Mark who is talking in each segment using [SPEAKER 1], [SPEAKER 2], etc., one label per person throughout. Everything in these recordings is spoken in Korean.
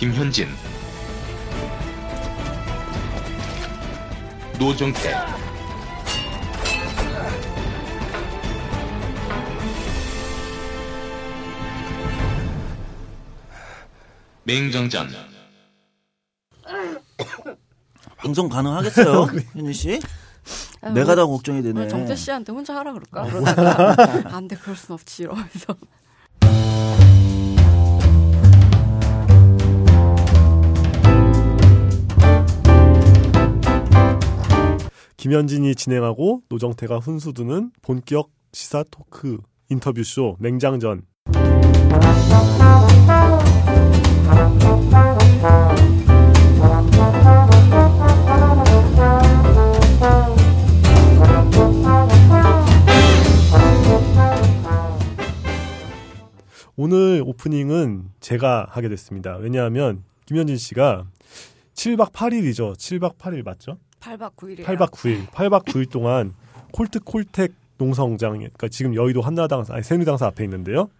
[SPEAKER 1] 김현진 노정태 맹정전
[SPEAKER 2] 방송 가능하겠어요, 현진 씨?
[SPEAKER 3] 아유,
[SPEAKER 2] 내가 다 걱정이 되네.
[SPEAKER 3] 오늘 정태 씨한테 혼자 하라 그럴까? 안 돼, 그럴 순 없지 이러면서.
[SPEAKER 4] 김현진이 진행하고 노정태가 훈수두는 본격 시사 토크 인터뷰쇼 맹장전. 오늘 오프닝은 제가 하게 됐습니다. 왜냐하면 김현진 씨가 7박 8일이죠. 7박 8일 맞죠?
[SPEAKER 3] 8박 9일이에요.
[SPEAKER 4] 8박 9일, 8박 9일 동안 콜트 콜텍 농성장, 그러니까 지금 여의도 한나라당사, 아니 새누리당사 앞에 있는데요.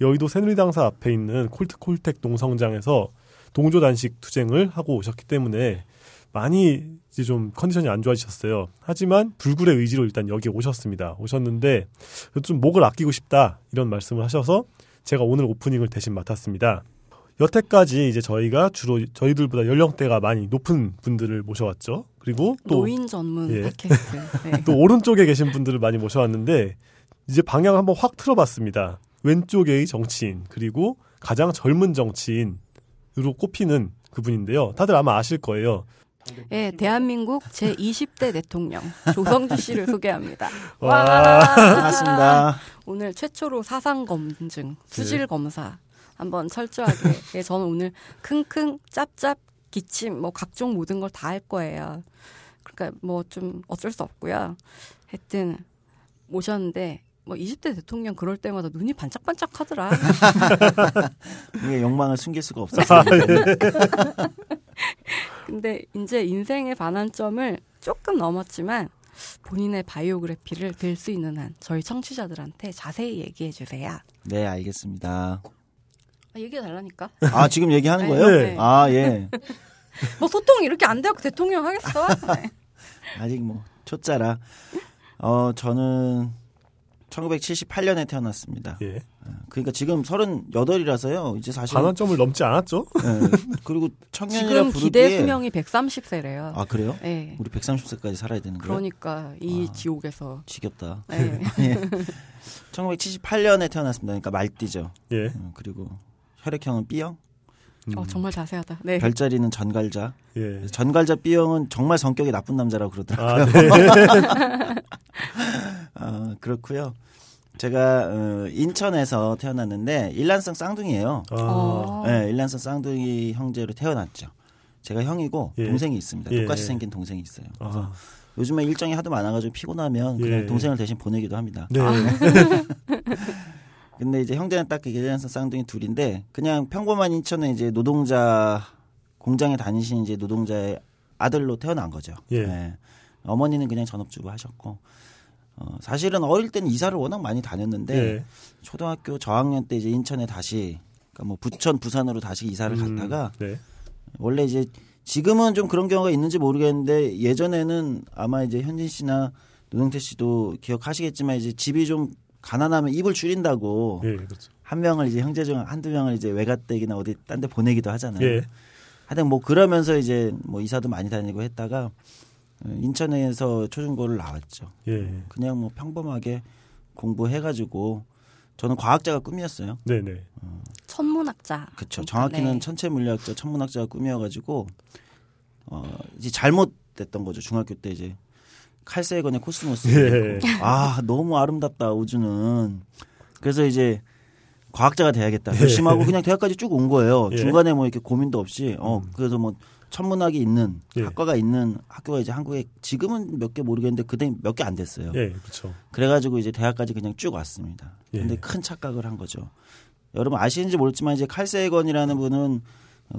[SPEAKER 4] 여의도 새누리당사 앞에 있는 콜트 콜텍 농성장에서 동조 단식 투쟁을 하고 오셨기 때문에 많이 이제 좀 컨디션이 안 좋아지셨어요. 하지만 불굴의 의지로 일단 여기 오셨습니다. 오셨는데 좀 목을 아끼고 싶다 이런 말씀을 하셔서 제가 오늘 오프닝을 대신 맡았습니다. 여태까지 이제 저희가 주로 저희들보다 연령대가 많이 높은 분들을 모셔왔죠. 그리고 또
[SPEAKER 3] 노인 전문
[SPEAKER 4] 예.
[SPEAKER 3] 팟캐스트. 네.
[SPEAKER 4] 또 오른쪽에 계신 분들을 많이 모셔왔는데 이제 방향 한번 확 틀어봤습니다. 왼쪽의 정치인 그리고 가장 젊은 정치인으로 꼽히는 그분인데요. 다들 아마 아실 거예요.
[SPEAKER 3] 예, 대한민국 제 20대 대통령 조성주 씨를 소개합니다.
[SPEAKER 4] 와.
[SPEAKER 2] 반갑습니다.
[SPEAKER 3] 오늘 최초로 사상 검증, 수질 검사 한번 철저하게. 예, 저는 오늘 킁킁 짭짭 기침 뭐 각종 모든 걸 다 할 거예요. 그러니까 뭐 좀 어쩔 수 없고요. 하여튼 모셨는데 뭐 20대 대통령 그럴 때마다 눈이 반짝반짝 하더라.
[SPEAKER 2] 이게 욕망을 숨길 수가 없었어요.
[SPEAKER 3] 근데 이제 인생의 반환점을 조금 넘었지만 본인의 바이오그래피를 들 수 있는 한 저희 청취자들한테 자세히 얘기해 주세요.
[SPEAKER 2] 네, 알겠습니다.
[SPEAKER 3] 아, 얘기해 달라니까.
[SPEAKER 2] 아, 지금 얘기하는
[SPEAKER 3] 네,
[SPEAKER 2] 거예요?
[SPEAKER 3] 네.
[SPEAKER 2] 아, 예.
[SPEAKER 3] 뭐 소통 이렇게 안 되고 대통령 하겠어? 네.
[SPEAKER 2] 아직 뭐, 초짜라. 어, 저는 1978년에 태어났습니다.
[SPEAKER 4] 예.
[SPEAKER 2] 그러니까 지금 38이라서요. 이제 사실.
[SPEAKER 4] 반환점을 넘지 않았죠?
[SPEAKER 2] 예. 그리고 청년이라
[SPEAKER 3] 지금 기대. 수명이 130세래요.
[SPEAKER 2] 아, 그래요?
[SPEAKER 3] 네.
[SPEAKER 2] 우리 130세까지 살아야 되는 거예요?
[SPEAKER 3] 그러니까 이
[SPEAKER 2] 아.
[SPEAKER 3] 지옥에서.
[SPEAKER 2] 지겹다.
[SPEAKER 3] 네.
[SPEAKER 2] 1978년에 태어났습니다. 그러니까 말띠죠.
[SPEAKER 4] 예.
[SPEAKER 2] 음, 그리고 혈액형은 B형,
[SPEAKER 4] 음.
[SPEAKER 3] 어, 정말 자세하다. 네.
[SPEAKER 2] 별자리는 전갈자.
[SPEAKER 4] 예.
[SPEAKER 2] 전갈자 B형은 정말 성격이 나쁜 남자라고 그러더라고요.
[SPEAKER 4] 아, 네.
[SPEAKER 2] 어, 그렇고요. 제가 어, 인천에서 태어났는데 일란성 쌍둥이에요.
[SPEAKER 4] 아,
[SPEAKER 3] 어.
[SPEAKER 2] 네, 일란성 쌍둥이 형제로 태어났죠. 제가 형이고
[SPEAKER 4] 예.
[SPEAKER 2] 동생이 있습니다.
[SPEAKER 4] 예.
[SPEAKER 2] 똑같이 생긴 동생이 있어요. 그래서
[SPEAKER 4] 아,
[SPEAKER 2] 요즘에 일정이 하도 많아가지고 피곤하면 그냥
[SPEAKER 4] 예.
[SPEAKER 2] 동생을 대신 보내기도 합니다.
[SPEAKER 4] 네.
[SPEAKER 2] 근데 이제 형제는 딱 그게 일란성 쌍둥이 둘인데 그냥 평범한 인천에 이제 노동자 공장에 다니시는 이제 노동자의 아들로 태어난 거죠.
[SPEAKER 4] 예.
[SPEAKER 2] 네. 어머니는 그냥 전업주부 하셨고 어, 사실은 어릴 때는 이사를 워낙 많이 다녔는데
[SPEAKER 4] 예.
[SPEAKER 2] 초등학교 저학년 때 이제 인천에 다시 그러니까 뭐 부천 부산으로 다시 이사를
[SPEAKER 4] 음,
[SPEAKER 2] 갔다가
[SPEAKER 4] 네.
[SPEAKER 2] 원래 이제 지금은 좀 그런 경우가 있는지 모르겠는데 예전에는 아마 이제 현진 씨나 노동태 씨도 기억하시겠지만 이제 집이 좀 가난하면 입을 줄인다고
[SPEAKER 4] 예, 그렇죠.
[SPEAKER 2] 한 명을 이제 형제 중 한두 명을 이제 외갓댁이나 어디 딴 데 보내기도 하잖아요.
[SPEAKER 4] 예.
[SPEAKER 2] 하여튼 뭐 그러면서 이제 뭐 이사도 많이 다니고 했다가 어, 인천에서 초중고를 나왔죠.
[SPEAKER 4] 예.
[SPEAKER 2] 그냥 뭐 평범하게 공부해가지고 저는 과학자가 꿈이었어요.
[SPEAKER 4] 네, 네.
[SPEAKER 3] 천문학자.
[SPEAKER 2] 그렇죠. 정확히는
[SPEAKER 3] 네.
[SPEAKER 2] 천체 물리학자, 천문학자가 꿈이어가지고 어 이제 잘못됐던 거죠. 중학교 때 이제 칼 세이건의 코스모스.
[SPEAKER 4] 예.
[SPEAKER 2] 아 너무 아름답다 우주는. 그래서 이제 과학자가 돼야겠다.
[SPEAKER 4] 예.
[SPEAKER 2] 결심하고 그냥 대학까지 쭉 온 거예요.
[SPEAKER 4] 예.
[SPEAKER 2] 중간에 뭐 이렇게 고민도 없이 어 그래서 뭐 천문학이 있는
[SPEAKER 4] 예.
[SPEAKER 2] 학과가 있는 학교가 이제 한국에 지금은 몇 개 모르겠는데 그때 몇 개 안 됐어요.
[SPEAKER 4] 예, 그렇죠.
[SPEAKER 2] 그래가지고 이제 대학까지 그냥 쭉 왔습니다.
[SPEAKER 4] 예.
[SPEAKER 2] 근데 큰 착각을 한 거죠. 여러분 아시는지 모르지만 이제 칼세건이라는 분은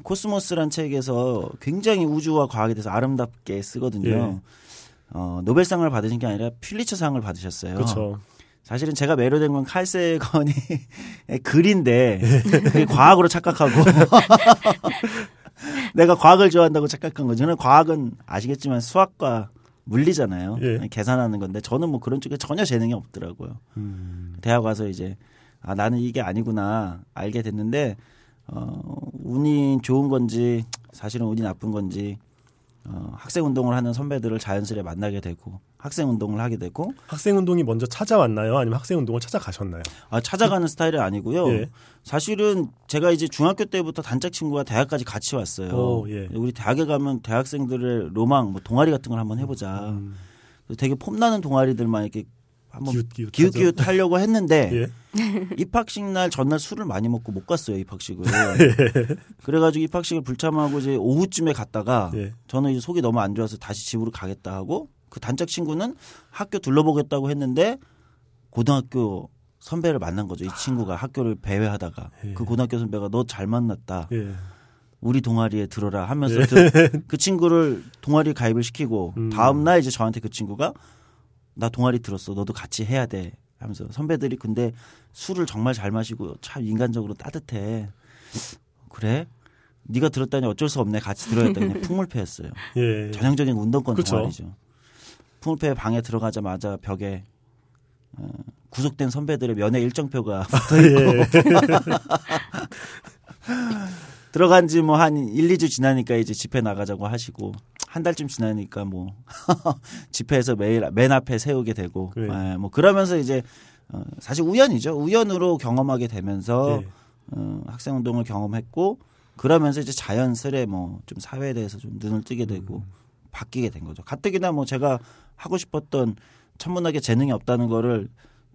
[SPEAKER 2] 코스모스란 책에서 굉장히 우주와 과학에 대해서 아름답게 쓰거든요.
[SPEAKER 4] 예.
[SPEAKER 2] 어, 노벨상을 받으신 게 아니라 퓰리처상을 받으셨어요.
[SPEAKER 4] 그렇죠.
[SPEAKER 2] 사실은 제가 매료된 건 칼세건이 글인데 그게 과학으로 착각하고 내가 과학을 좋아한다고 착각한 거죠. 저는 과학은 아시겠지만 수학과 물리잖아요.
[SPEAKER 4] 예.
[SPEAKER 2] 계산하는 건데 저는 뭐 그런 쪽에 전혀 재능이 없더라고요.
[SPEAKER 4] 음.
[SPEAKER 2] 대학 와서 이제 아 나는 이게 아니구나 알게 됐는데 어 운이 좋은 건지 사실은 운이 나쁜 건지 어 학생 운동을 하는 선배들을 자연스레 만나게 되고 학생 운동을 하게 되고
[SPEAKER 4] 학생 운동이 먼저 찾아왔나요? 아니면 학생 운동을 찾아가셨나요?
[SPEAKER 2] 아 찾아가는 스타일이 아니고요.
[SPEAKER 4] 예.
[SPEAKER 2] 사실은 제가 이제 중학교 때부터 단짝 친구가 대학까지 같이 왔어요.
[SPEAKER 4] 오, 예.
[SPEAKER 2] 우리 대학에 가면 대학생들의 로망, 뭐 동아리 같은 걸 한번 해보자.
[SPEAKER 4] 음.
[SPEAKER 2] 되게 폼나는 동아리들만 이렇게 한번
[SPEAKER 4] 기웃기웃
[SPEAKER 2] 기웃기웃 하려고 했는데
[SPEAKER 4] 예.
[SPEAKER 2] 입학식 날 전날 술을 많이 먹고 못 갔어요 입학식을.
[SPEAKER 4] 예.
[SPEAKER 2] 그래가지고 입학식을 불참하고 이제 오후쯤에 갔다가
[SPEAKER 4] 예.
[SPEAKER 2] 저는 이제 속이 너무 안 좋아서 다시 집으로 가겠다 하고 그 단짝 친구는 학교 둘러보겠다고 했는데 고등학교 선배를 만난 거죠. 이 친구가 학교를 배회하다가
[SPEAKER 4] 예.
[SPEAKER 2] 그 고등학교 선배가 너 잘 만났다.
[SPEAKER 4] 예.
[SPEAKER 2] 우리 동아리에 들어라 하면서 그, 그 친구를 동아리 가입을 시키고
[SPEAKER 4] 음.
[SPEAKER 2] 다음 날 이제 저한테 그 친구가 나 동아리 들었어. 너도 같이 해야 돼. 하면서 선배들이 근데 술을 정말 잘 마시고 참 인간적으로 따뜻해. 그래? 네가 들었다니 어쩔 수 없네. 같이 들어야겠다. 그냥 풍물패였어요.
[SPEAKER 4] 예.
[SPEAKER 2] 전형적인 운동권
[SPEAKER 4] 그쵸.
[SPEAKER 2] 동아리죠. 풍물패 방에 들어가자마자 벽에 어, 구속된 선배들의 면회 일정표가 붙어
[SPEAKER 4] 예.
[SPEAKER 2] 들어간 지 뭐 한 1, 2주 지나니까 이제 집회 나가자고 하시고 한 달쯤 지나니까 뭐 집회에서 매일 맨 앞에 세우게 되고
[SPEAKER 4] 그래.
[SPEAKER 2] 예, 뭐 그러면서 이제 어, 사실 우연이죠. 우연으로 경험하게 되면서
[SPEAKER 4] 예.
[SPEAKER 2] 어, 학생 운동을 경험했고 그러면서 이제 자연스레 뭐 좀 사회에 대해서 좀 눈을 뜨게 되고
[SPEAKER 4] 음.
[SPEAKER 2] 바뀌게 된 거죠. 가뜩이나 뭐 제가 하고 싶었던 천문학에 재능이 없다는 거를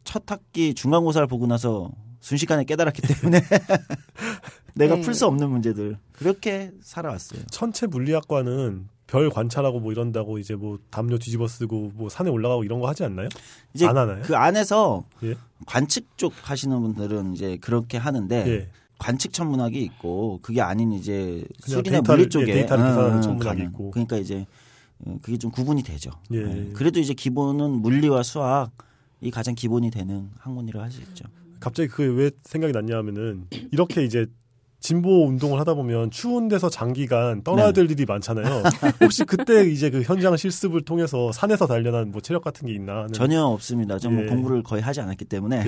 [SPEAKER 2] 첫 학기 중간고사를 보고 나서 순식간에 깨달았기 때문에 내가
[SPEAKER 3] 네.
[SPEAKER 2] 풀수 없는 문제들 그렇게 살아왔어요.
[SPEAKER 4] 천체 물리학과는 별 관찰하고 뭐 이런다고 이제 뭐 담요 뒤집어 쓰고 뭐 산에 올라가고 이런 거 하지 않나요?
[SPEAKER 2] 이제
[SPEAKER 4] 안 하나요?
[SPEAKER 2] 그 안에서
[SPEAKER 4] 예.
[SPEAKER 2] 관측 쪽 하시는 분들은 이제 그렇게 하는데
[SPEAKER 4] 예.
[SPEAKER 2] 관측 천문학이 있고 그게 아닌 이제 수리나
[SPEAKER 4] 데이터를-
[SPEAKER 2] 물리 쪽에
[SPEAKER 4] 예, 데이터를
[SPEAKER 2] 응, 응,
[SPEAKER 4] 천문학이
[SPEAKER 2] 가는.
[SPEAKER 4] 있고.
[SPEAKER 2] 그러니까 이제 어, 그게 좀 구분이 되죠.
[SPEAKER 4] 예.
[SPEAKER 2] 예. 그래도 이제 기본은 물리와 수학이 가장 기본이 되는 학문이라고 할수 있죠.
[SPEAKER 4] 갑자기 그게 왜 생각이 났냐 하면은 이렇게 이제 진보 운동을 하다 보면 추운 데서 장기간 떠나야
[SPEAKER 2] 네.
[SPEAKER 4] 될 일이 많잖아요. 혹시 그때 이제 그 현장 실습을 통해서 산에서 단련한 뭐 체력 같은 게 있나? 하는
[SPEAKER 2] 전혀 없습니다. 저는
[SPEAKER 4] 예.
[SPEAKER 2] 뭐 공부를 거의 하지 않았기 때문에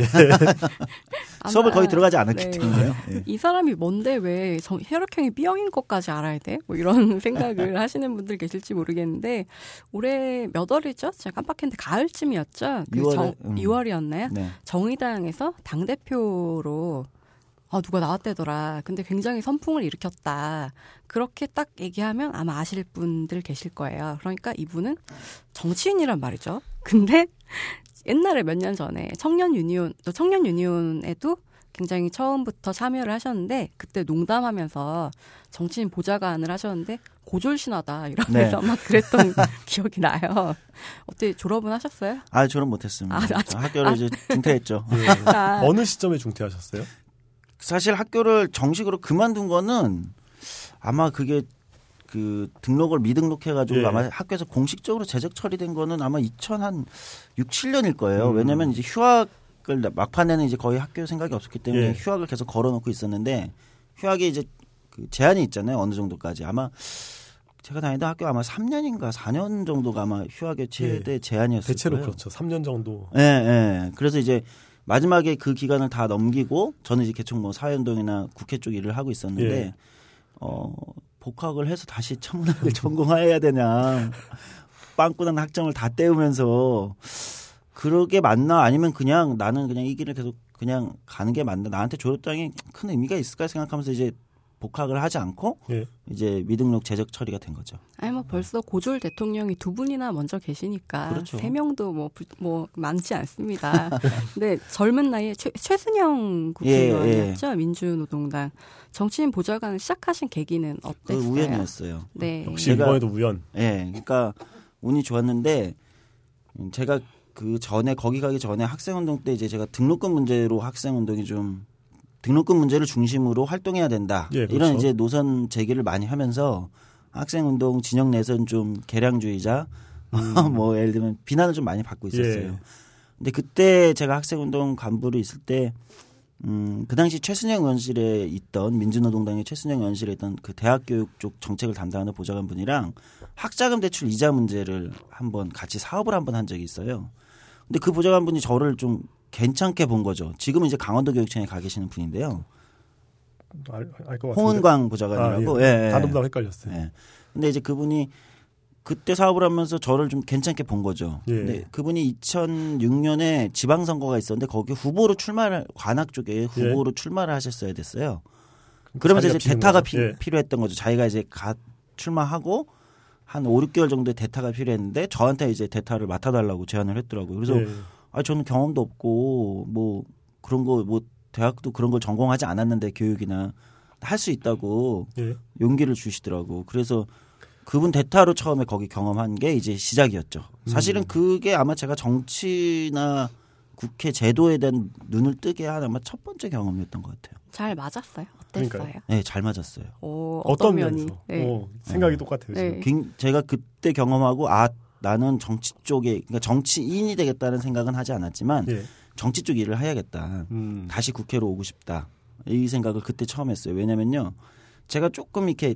[SPEAKER 3] 아마-
[SPEAKER 2] 수업을 거의 들어가지 않았기
[SPEAKER 3] 네.
[SPEAKER 2] 때문에요. 예.
[SPEAKER 3] 이 사람이 뭔데 왜 정- 혈액형이 B형인 것까지 알아야 돼? 뭐 이런 생각을 하시는 분들 계실지 모르겠는데 올해 몇 월이죠? 제가 깜빡했는데 가을쯤이었죠? 그
[SPEAKER 2] 6월에,
[SPEAKER 3] 정,
[SPEAKER 2] 음.
[SPEAKER 3] 6월이었나요?
[SPEAKER 2] 네.
[SPEAKER 3] 정의당에서 당 대표로 아 누가 나왔대더라. 근데 굉장히 선풍을 일으켰다. 그렇게 딱 얘기하면 아마 아실 분들 계실 거예요. 그러니까 이분은 정치인이란 말이죠. 근데 옛날에 몇 년 전에 청년 유니온, 또 청년 유니온에도 굉장히 처음부터 참여를 하셨는데 그때 농담하면서 정치인 보좌관을 하셨는데 고졸신하다 이러면서 막 그랬던 기억이 나요. 어떻게 졸업은 하셨어요?
[SPEAKER 2] 아 저는 못했습니다.
[SPEAKER 3] 아, 아,
[SPEAKER 2] 저 학교를
[SPEAKER 3] 아.
[SPEAKER 2] 이제 중퇴했죠.
[SPEAKER 4] 예.
[SPEAKER 3] 아,
[SPEAKER 4] 어느 시점에 중퇴하셨어요?
[SPEAKER 2] 사실 학교를 정식으로 그만둔 거는 아마 그게 그 등록을 미등록해가지고
[SPEAKER 4] 예.
[SPEAKER 2] 아마 학교에서 공식적으로 재적 처리된 거는 아마 2000한 6, 7년일 거예요.
[SPEAKER 4] 음.
[SPEAKER 2] 왜냐면 이제 휴학을 막판에는 이제 거의 학교 생각이 없었기 때문에
[SPEAKER 4] 예.
[SPEAKER 2] 휴학을 계속 걸어놓고 있었는데 휴학이 이제 그 제한이 있잖아요. 어느 정도까지 아마 제가 다니던 학교 아마 3년인가 4년 정도가 아마 휴학의 최대
[SPEAKER 4] 예. 대체로
[SPEAKER 2] 거예요.
[SPEAKER 4] 그렇죠. 3년 정도.
[SPEAKER 2] 예, 예. 그래서 이제 마지막에 그 기간을 다 넘기고 저는 이제 개총 뭐 사회운동이나 국회 쪽 일을 하고 있었는데
[SPEAKER 4] 예.
[SPEAKER 2] 어 복학을 해서 다시 천문학을 전공해야 되냐. 빵꾸난 학점을 다 떼우면서 그러게 맞나? 아니면 그냥 나는 그냥 이 길을 계속 그냥 가는 게 맞나? 나한테 졸업장이 큰 의미가 있을까 생각하면서 이제 복학을 하지 않고
[SPEAKER 4] 예.
[SPEAKER 2] 이제 미등록 재적 처리가 된 거죠.
[SPEAKER 3] 아니 뭐 벌써 고졸 대통령이 두 분이나 먼저 계시니까
[SPEAKER 2] 그렇죠.
[SPEAKER 3] 세 명도 뭐, 부- 뭐 많지 않습니다. 근데 젊은 나이에 최, 최순영
[SPEAKER 2] 예,
[SPEAKER 3] 국회의원이었죠 민주노동당 정치인 보좌관을 시작하신 계기는
[SPEAKER 2] 그
[SPEAKER 3] 어땠어요?
[SPEAKER 2] 우연이었어요.
[SPEAKER 3] 네.
[SPEAKER 4] 역시 이번에도 우연.
[SPEAKER 2] 예, 그러니까 운이 좋았는데 음, 제가 그 전에 거기 가기 전에 학생운동 때 이제 제가 등록금 문제로 학생운동이 좀 등록금 문제를 중심으로 활동해야 된다
[SPEAKER 4] 예, 그렇죠.
[SPEAKER 2] 이런 이제 노선 제기를 많이 하면서 학생 운동 진영 내선 좀 개량주의자 뭐 예를 들면 비난을 좀 많이 받고 있었어요.
[SPEAKER 4] 예.
[SPEAKER 2] 근데 그때 제가 학생 운동 간부로 있을 때 음, 그 당시 최순영 의원실에 있던 민주노동당의 최순영 의원실에 있던 그 대학 교육 쪽 정책을 담당하는 보좌관 분이랑 학자금 대출 이자 문제를 한번 같이 사업을 한번 한 적이 있어요. 근데 그 보좌관 분이 저를 좀 괜찮게 본 거죠. 지금은 이제 강원도 교육청에 가 계시는 분인데요.
[SPEAKER 4] 알것 같은데.
[SPEAKER 2] 홍은광 보좌관이라고.
[SPEAKER 4] 아, 예.
[SPEAKER 2] 예, 예.
[SPEAKER 4] 단어보다 헷갈렸어요.
[SPEAKER 2] 예. 근데 이제 그분이 그때 사업을 하면서 저를 좀 괜찮게 본 거죠.
[SPEAKER 4] 예.
[SPEAKER 2] 근데 그분이 2006년에 지방선거가 있었는데 거기 후보로 출마를 관악 쪽에 후보로 출마를 하셨어야 됐어요. 그러면서 이제 대타가. 피-
[SPEAKER 4] 예.
[SPEAKER 2] 필요했던 거죠. 자기가 이제 가 출마하고 한 5, 6개월 정도의 대타가 필요했는데 저한테 이제 대타를 맡아달라고 제안을 했더라고요. 그래서
[SPEAKER 4] 예.
[SPEAKER 2] 아 저는 경험도 없고 뭐 그런 거 뭐 대학도 그런 걸 전공하지 않았는데 교육이나 할 수 있다고
[SPEAKER 4] 예.
[SPEAKER 2] 용기를 주시더라고. 그래서 그분 대타로 처음에 거기 경험한 게 이제 시작이었죠. 사실은 그게 아마 제가 정치나 국회 제도에 대한 눈을 뜨게 한 아마 첫 번째 경험이었던 것 같아요.
[SPEAKER 3] 잘 맞았어요.
[SPEAKER 4] 그러니까요.
[SPEAKER 3] 어땠어요?
[SPEAKER 2] 네, 잘 맞았어요.
[SPEAKER 3] 오,
[SPEAKER 4] 어떤
[SPEAKER 3] 어떤 면이?
[SPEAKER 4] 면에서?
[SPEAKER 3] 네.
[SPEAKER 4] 어, 생각이
[SPEAKER 2] 네.
[SPEAKER 4] 똑같아요.
[SPEAKER 3] 네.
[SPEAKER 2] 제가 그때 경험하고 아 나는 정치 쪽에 그러니까 정치인이 되겠다는 생각은 하지 않았지만
[SPEAKER 4] 예.
[SPEAKER 2] 정치 쪽 일을 해야겠다.
[SPEAKER 4] 음.
[SPEAKER 2] 다시 국회로 오고 싶다. 이 생각을 그때 처음 했어요. 왜냐면요. 제가 조금 이렇게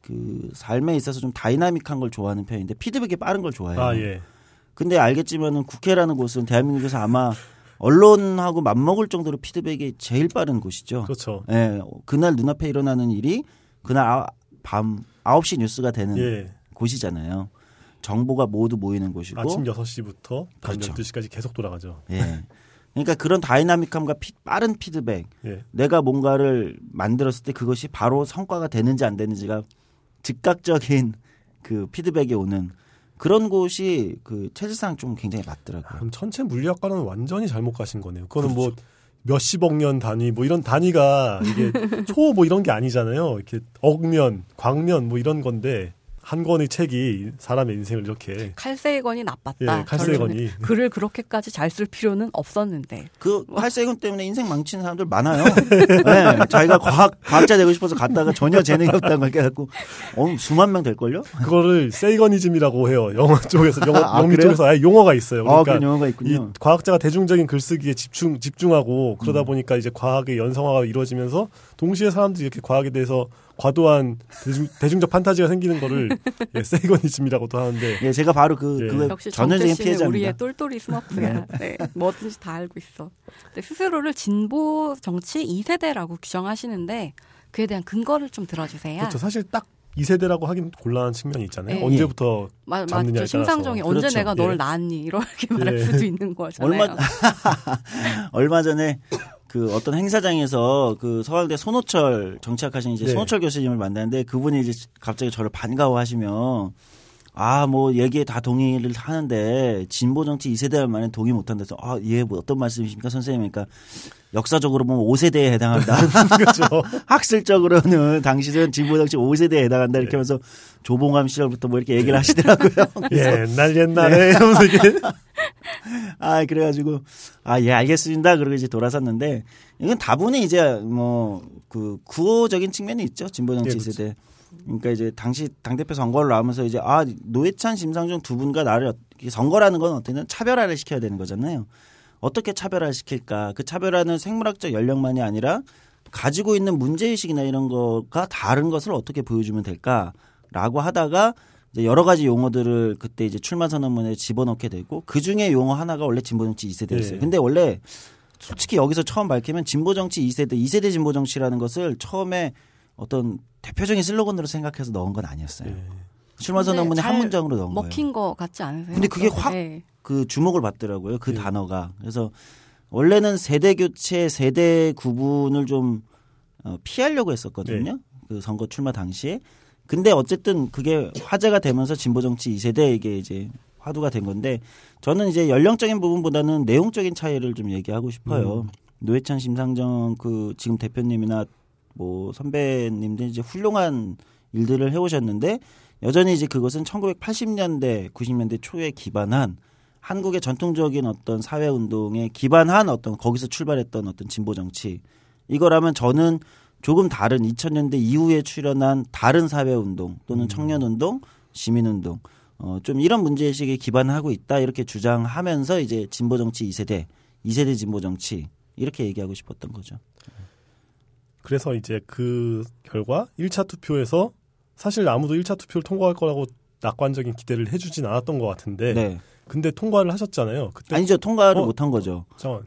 [SPEAKER 2] 그 삶에 있어서 좀 다이나믹한 걸 좋아하는 편인데 피드백이 빠른 걸 좋아해요.
[SPEAKER 4] 아 예.
[SPEAKER 2] 근데 알겠지만은 국회라는 곳은 대한민국에서 아마 언론하고 맞먹을 정도로 피드백이 제일 빠른 곳이죠.
[SPEAKER 4] 그렇죠.
[SPEAKER 2] 예, 그날 눈앞에 일어나는 일이 그날 아, 밤 9시 뉴스가 되는
[SPEAKER 4] 예.
[SPEAKER 2] 곳이잖아요. 정보가 모두 모이는 곳이고.
[SPEAKER 4] 아침 6시부터 밤
[SPEAKER 2] 그렇죠.
[SPEAKER 4] 12시까지 계속 돌아가죠.
[SPEAKER 2] 예. 그러니까 그런 다이나믹함과 피- 빠른 피드백,
[SPEAKER 4] 예.
[SPEAKER 2] 내가 뭔가를 만들었을 때 그것이 바로 성과가 되는지 안 되는지가 즉각적인 그 피드백이 오는 그런 곳이 그 체질상 좀 굉장히 맞더라고요.
[SPEAKER 4] 그럼 천체 물리학과는 완전히 잘못 가신 거네요. 그거는 뭐
[SPEAKER 2] 그렇죠.
[SPEAKER 4] 몇십억 년 단위 뭐 이런 단위가 이게 초 뭐 이런 게 아니잖아요. 이렇게 억년, 광년 뭐 이런 건데 한 권의 책이 사람의 인생을 이렇게
[SPEAKER 3] 칼세이건이 나빴다.
[SPEAKER 4] 예, 칼세이건이
[SPEAKER 3] 글을 그렇게까지 잘 쓸 필요는 없었는데.
[SPEAKER 2] 그 칼세군 때문에 인생 망치는 사람들 많아요. 네, 자기가 과학 과학자 되고 싶어서 갔다가 전혀 재능이 없다는 걸 깨닫고 어, 수만 명 될 걸요?
[SPEAKER 4] 그거를 세이거니즘이라고 해요. 영어 쪽에서 영어
[SPEAKER 2] 아,
[SPEAKER 4] 영미
[SPEAKER 2] 그래요?
[SPEAKER 4] 쪽에서 아예 용어가 있어요.
[SPEAKER 2] 아,
[SPEAKER 4] 그러니까
[SPEAKER 2] 영화가
[SPEAKER 4] 이
[SPEAKER 2] 있군요.
[SPEAKER 4] 과학자가 대중적인 글쓰기에 집중 집중하고 그러다
[SPEAKER 2] 음.
[SPEAKER 4] 보니까 이제 과학의 연성화가 이루어지면서 동시에 사람들이 이렇게 과학에 대해서 과도한 대중, 대중 적 판타지가 생기는 거를 예, 세이거니즘이라고도 하는데
[SPEAKER 2] 예, 제가 바로 그
[SPEAKER 4] 예.
[SPEAKER 2] 그거
[SPEAKER 3] 역시
[SPEAKER 2] 전형적인 피해자입니다.
[SPEAKER 3] 우리의 똘똘이 스머프야. 네, 뭐든지 다 알고 있어. 근데 스스로를 진보 정치 2세대라고 규정하시는데 그에 대한 근거를 좀 들어주세요.
[SPEAKER 4] 그렇죠. 사실 딱이 세대라고 하긴 곤란한 측면이 있잖아요.
[SPEAKER 3] 예.
[SPEAKER 4] 언제부터
[SPEAKER 3] 마,
[SPEAKER 4] 잡느냐에.
[SPEAKER 3] 심상정이
[SPEAKER 2] 따라서.
[SPEAKER 3] 언제
[SPEAKER 2] 그렇죠.
[SPEAKER 3] 내가 너를
[SPEAKER 4] 예.
[SPEAKER 3] 낳았니 이렇게 말할
[SPEAKER 4] 예.
[SPEAKER 3] 수도 있는 거잖아요.
[SPEAKER 2] 얼마 얼마 전에 그 어떤 행사장에서 그 서강대 손호철 정치학하신 이제
[SPEAKER 4] 네.
[SPEAKER 2] 손호철 교수님을 만났는데 그분이 이제 갑자기 저를 반가워하시며 아 뭐 얘기에 다 동의를 하는데 진보 정치 2세대 만에 동의 못 한다서 아 예 뭐 어떤 말씀이십니까 선생님 그러니까 역사적으로 보면 5세대에 해당한다.
[SPEAKER 4] 그렇죠.
[SPEAKER 2] 학술적으로는 당시는 진보 정치 5세대에 해당한다 이렇게
[SPEAKER 4] 네.
[SPEAKER 2] 하면서 조봉암 시절부터 뭐 이렇게 얘기를 하시더라고요.
[SPEAKER 4] 옛날
[SPEAKER 2] 네.
[SPEAKER 4] 옛날에 이러면서 이게
[SPEAKER 2] 아 그래가지고 아 예 알겠습니다. 그러고 이제 돌아섰는데 이건 다분히 이제 뭐 그 구호적인 측면이 있죠 진보 정치
[SPEAKER 4] 예, 그렇죠.
[SPEAKER 2] 그러니까 이제 당시 당 대표 선거를 나오면서 이제 아 노회찬 심상정 두 분과 나를 어- 선거라는 건 어떻게든 차별화를 시켜야 되는 거잖아요. 어떻게 차별화 시킬까? 그 차별화는 생물학적 연령만이 아니라 가지고 있는 문제 의식이나 이런 거가 다른 것을 어떻게 보여주면 될까라고 하다가 이제 여러 가지 용어들을 그때 이제 출마 선언문에 집어넣게 되고 그 중에 용어 하나가 원래 진보 정치 2세대였어요.
[SPEAKER 4] 예.
[SPEAKER 2] 근데 원래 솔직히 여기서 처음 밝히면 진보 정치 2세대, 2세대 진보 정치라는 것을 처음에 어떤 대표적인 슬로건으로 생각해서 넣은 건 아니었어요.
[SPEAKER 4] 예.
[SPEAKER 2] 출마 선언문에
[SPEAKER 3] 한잘
[SPEAKER 2] 문장으로 넣은 거예요.
[SPEAKER 3] 먹힌 거 같지 않으세요?
[SPEAKER 2] 근데 그게 확
[SPEAKER 3] 네.
[SPEAKER 2] 그 주목을 받더라고요. 그
[SPEAKER 4] 예.
[SPEAKER 2] 단어가. 그래서 원래는 세대 교체, 세대 구분을 좀 어, 피하려고 했었거든요. 그 선거 출마 당시에. 근데 어쨌든 그게 화제가 되면서 진보 정치 2세대에게 이제 화두가 된 건데 저는 이제 연령적인 부분보다는 내용적인 차이를 좀 얘기하고 싶어요. 노회찬 심상정 그 지금 대표님이나 뭐 선배님들 이제 훌륭한 일들을 해오셨는데 여전히 이제 그것은 1980년대, 90년대 초에 기반한 한국의 전통적인 어떤 사회 운동에 기반한 어떤 거기서 출발했던 어떤 진보 정치 이거라면 저는 조금 다른 2000년대 이후에 출현한 다른 사회 운동 또는 청년 운동, 시민 운동 어, 좀 이런 문제 의식에 기반하고 있다 이렇게 주장하면서 이제 진보 정치 2세대, 2세대 진보 정치 이렇게 얘기하고 싶었던 거죠.
[SPEAKER 4] 그래서 이제 그 결과 1차 투표에서 사실 아무도 1차 투표를 통과할 거라고 낙관적인 기대를 해주진 않았던 것 같은데
[SPEAKER 2] 네.
[SPEAKER 4] 근데 통과를 하셨잖아요. 그때
[SPEAKER 2] 아니죠. 통과를
[SPEAKER 4] 어?
[SPEAKER 2] 못한 거죠.
[SPEAKER 4] 잠깐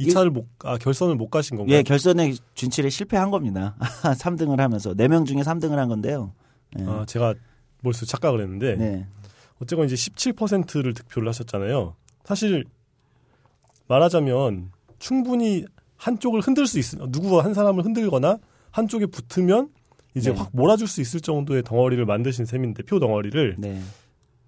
[SPEAKER 4] 2차를 못, 아, 결선을 못 가신 건가요?
[SPEAKER 2] 예, 결선에 진출에 실패한 겁니다. 3등을 하면서 4명 중에 3등을 한 건데요. 네.
[SPEAKER 4] 아, 제가 머릿속에 착각을 했는데
[SPEAKER 2] 네.
[SPEAKER 4] 어쨌건 이제 17%를 득표를 하셨잖아요. 사실 말하자면 충분히 한쪽을 흔들 수 있으면 누구 한 사람을 흔들거나 한쪽에 붙으면 이제
[SPEAKER 2] 네.
[SPEAKER 4] 확 몰아줄 수 있을 정도의 덩어리를 만드신 셈인데 표 덩어리를
[SPEAKER 2] 네.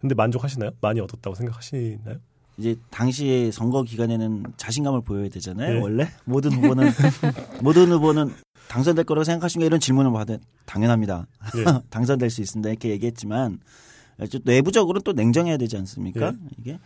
[SPEAKER 4] 근데 만족하시나요? 많이 얻었다고 생각하시나요?
[SPEAKER 2] 이제 당시에 선거 기간에는 자신감을 보여야 되잖아요.
[SPEAKER 4] 네.
[SPEAKER 2] 원래 모든 후보는 모든 후보는 당선될 거라고 생각하십니까? 이런 질문을 받은 당연합니다.
[SPEAKER 4] 예.
[SPEAKER 2] 당선될 수 있습니다. 이렇게 얘기했지만 좀 내부적으로는 또 냉정해야 되지 않습니까?
[SPEAKER 4] 예.
[SPEAKER 2] 이게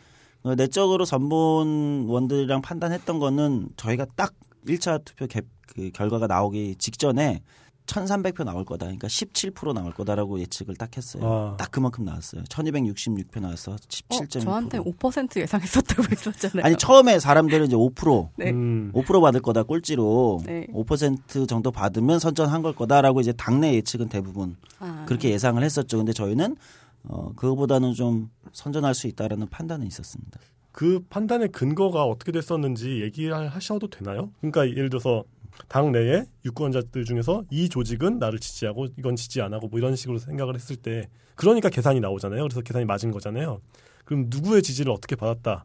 [SPEAKER 2] 어, 내적으로 선본원들이랑 판단했던 거는 저희가 딱 1차 투표 개, 그 결과가 나오기 직전에 1,300표 나올 거다. 그러니까 17% 나올 거다라고 예측을 딱 했어요.
[SPEAKER 4] 아.
[SPEAKER 2] 딱 그만큼 나왔어요. 1,266표 나와서
[SPEAKER 3] 어,
[SPEAKER 2] 17.2%.
[SPEAKER 3] 저한테 5% 예상했었다고 했었잖아요.
[SPEAKER 2] 아니 처음에 사람들은 이제 5%
[SPEAKER 3] 네.
[SPEAKER 4] 음,
[SPEAKER 2] 5% 받을 거다 꼴찌로
[SPEAKER 3] 네.
[SPEAKER 2] 5% 정도 받으면 선전한 걸 거다라고 이제 당내 예측은 대부분
[SPEAKER 3] 아,
[SPEAKER 2] 그렇게 예상을 했었죠. 근데 저희는 어 그거보다는 좀 선전할 수 있다라는 판단은 있었습니다.
[SPEAKER 4] 그 판단의 근거가 어떻게 됐었는지 얘기를 하셔도 되나요? 그러니까 예를 들어서 당 내에 유권자들 중에서 이 조직은 나를 지지하고 이건 지지 안 하고 뭐 이런 식으로 생각을 했을 때 그러니까 계산이 나오잖아요. 그래서 계산이 맞은 거잖아요. 그럼 누구의 지지를 어떻게 받았다?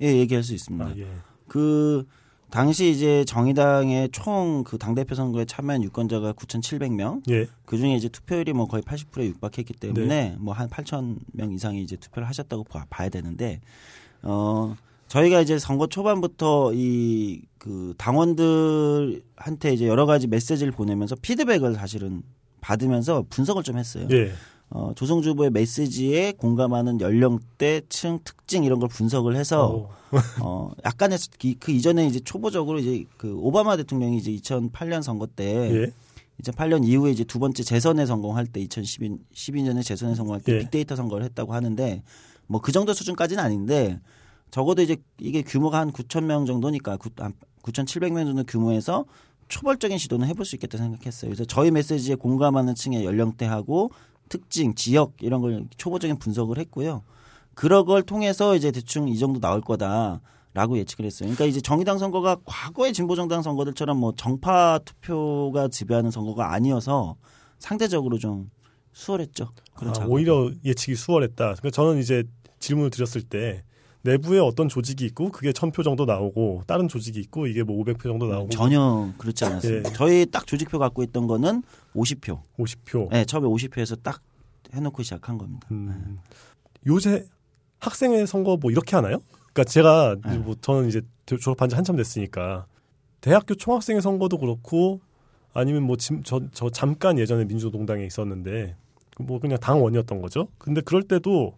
[SPEAKER 2] 예, 얘기할 수 있습니다.
[SPEAKER 4] 아, 예.
[SPEAKER 2] 그 당시 이제 정의당의 총 그 당대표 선거에 참여한 유권자가 9,700명.
[SPEAKER 4] 예.
[SPEAKER 2] 그 중에 이제 투표율이 뭐 거의 80%에 육박했기 때문에
[SPEAKER 4] 네.
[SPEAKER 2] 뭐한 8천 명 이상이 이제 투표를 하셨다고 봐, 봐야 되는데 어 저희가 이제 선거 초반부터 이 그 당원들한테 이제 여러 가지 메시지를 보내면서 피드백을 사실은 받으면서 분석을 좀 했어요.
[SPEAKER 4] 예.
[SPEAKER 2] 어, 조성주 후보의 메시지에 공감하는 연령대, 층, 특징 이런 걸 분석을 해서
[SPEAKER 4] 어,
[SPEAKER 2] 어, 약간의 그, 그 이전에 이제 초보적으로 이제 그 오바마 대통령이 이제 2008년 선거 때
[SPEAKER 4] 예.
[SPEAKER 2] 2008년 이후에 이제 두 번째 재선에 성공할 때 2012, 12년에 재선에 성공할 때
[SPEAKER 4] 예.
[SPEAKER 2] 빅데이터 선거를 했다고 하는데 뭐 그 정도 수준까지는 아닌데 적어도 이제 이게 규모가 한 9천 명 정도니까 9, 9,700명 정도 규모에서 초벌적인 시도는 해볼 수 있겠다 생각했어요. 그래서 저희 메시지에 공감하는 층의 연령대하고 특징, 지역 이런 걸 초보적인 분석을 했고요. 그런 걸 통해서 이제 대충 이 정도 나올 거다라고 예측을 했어요. 그러니까 이제 정의당 선거가 과거의 진보정당 선거들처럼 뭐 정파 투표가 지배하는 선거가 아니어서 상대적으로 좀 수월했죠. 그런
[SPEAKER 4] 아. 오히려 예측이 수월했다. 그러니까 저는 이제 질문을 드렸을 때 내부에 어떤 조직이 있고 그게 1000표 정도 나오고 다른 조직이 있고 이게 뭐 500표 정도 나오고
[SPEAKER 2] 전혀 그렇지 않았습니다.
[SPEAKER 4] 예.
[SPEAKER 2] 저희 딱 조직표 갖고 있던 거는 50표.
[SPEAKER 4] 50표.
[SPEAKER 2] 네, 처음에 50표에서 딱 해놓고 시작한 겁니다.
[SPEAKER 4] 음, 요새 학생회 선거 뭐 이렇게 하나요? 그러니까 제가
[SPEAKER 2] 네.
[SPEAKER 4] 뭐 저는 이제 졸업한 지 한참 됐으니까 대학교 총학생회 선거도 그렇고 아니면 뭐저 저 잠깐 예전에 민주노동당에 있었는데 뭐 그냥 당원이었던 거죠. 근데 그럴 때도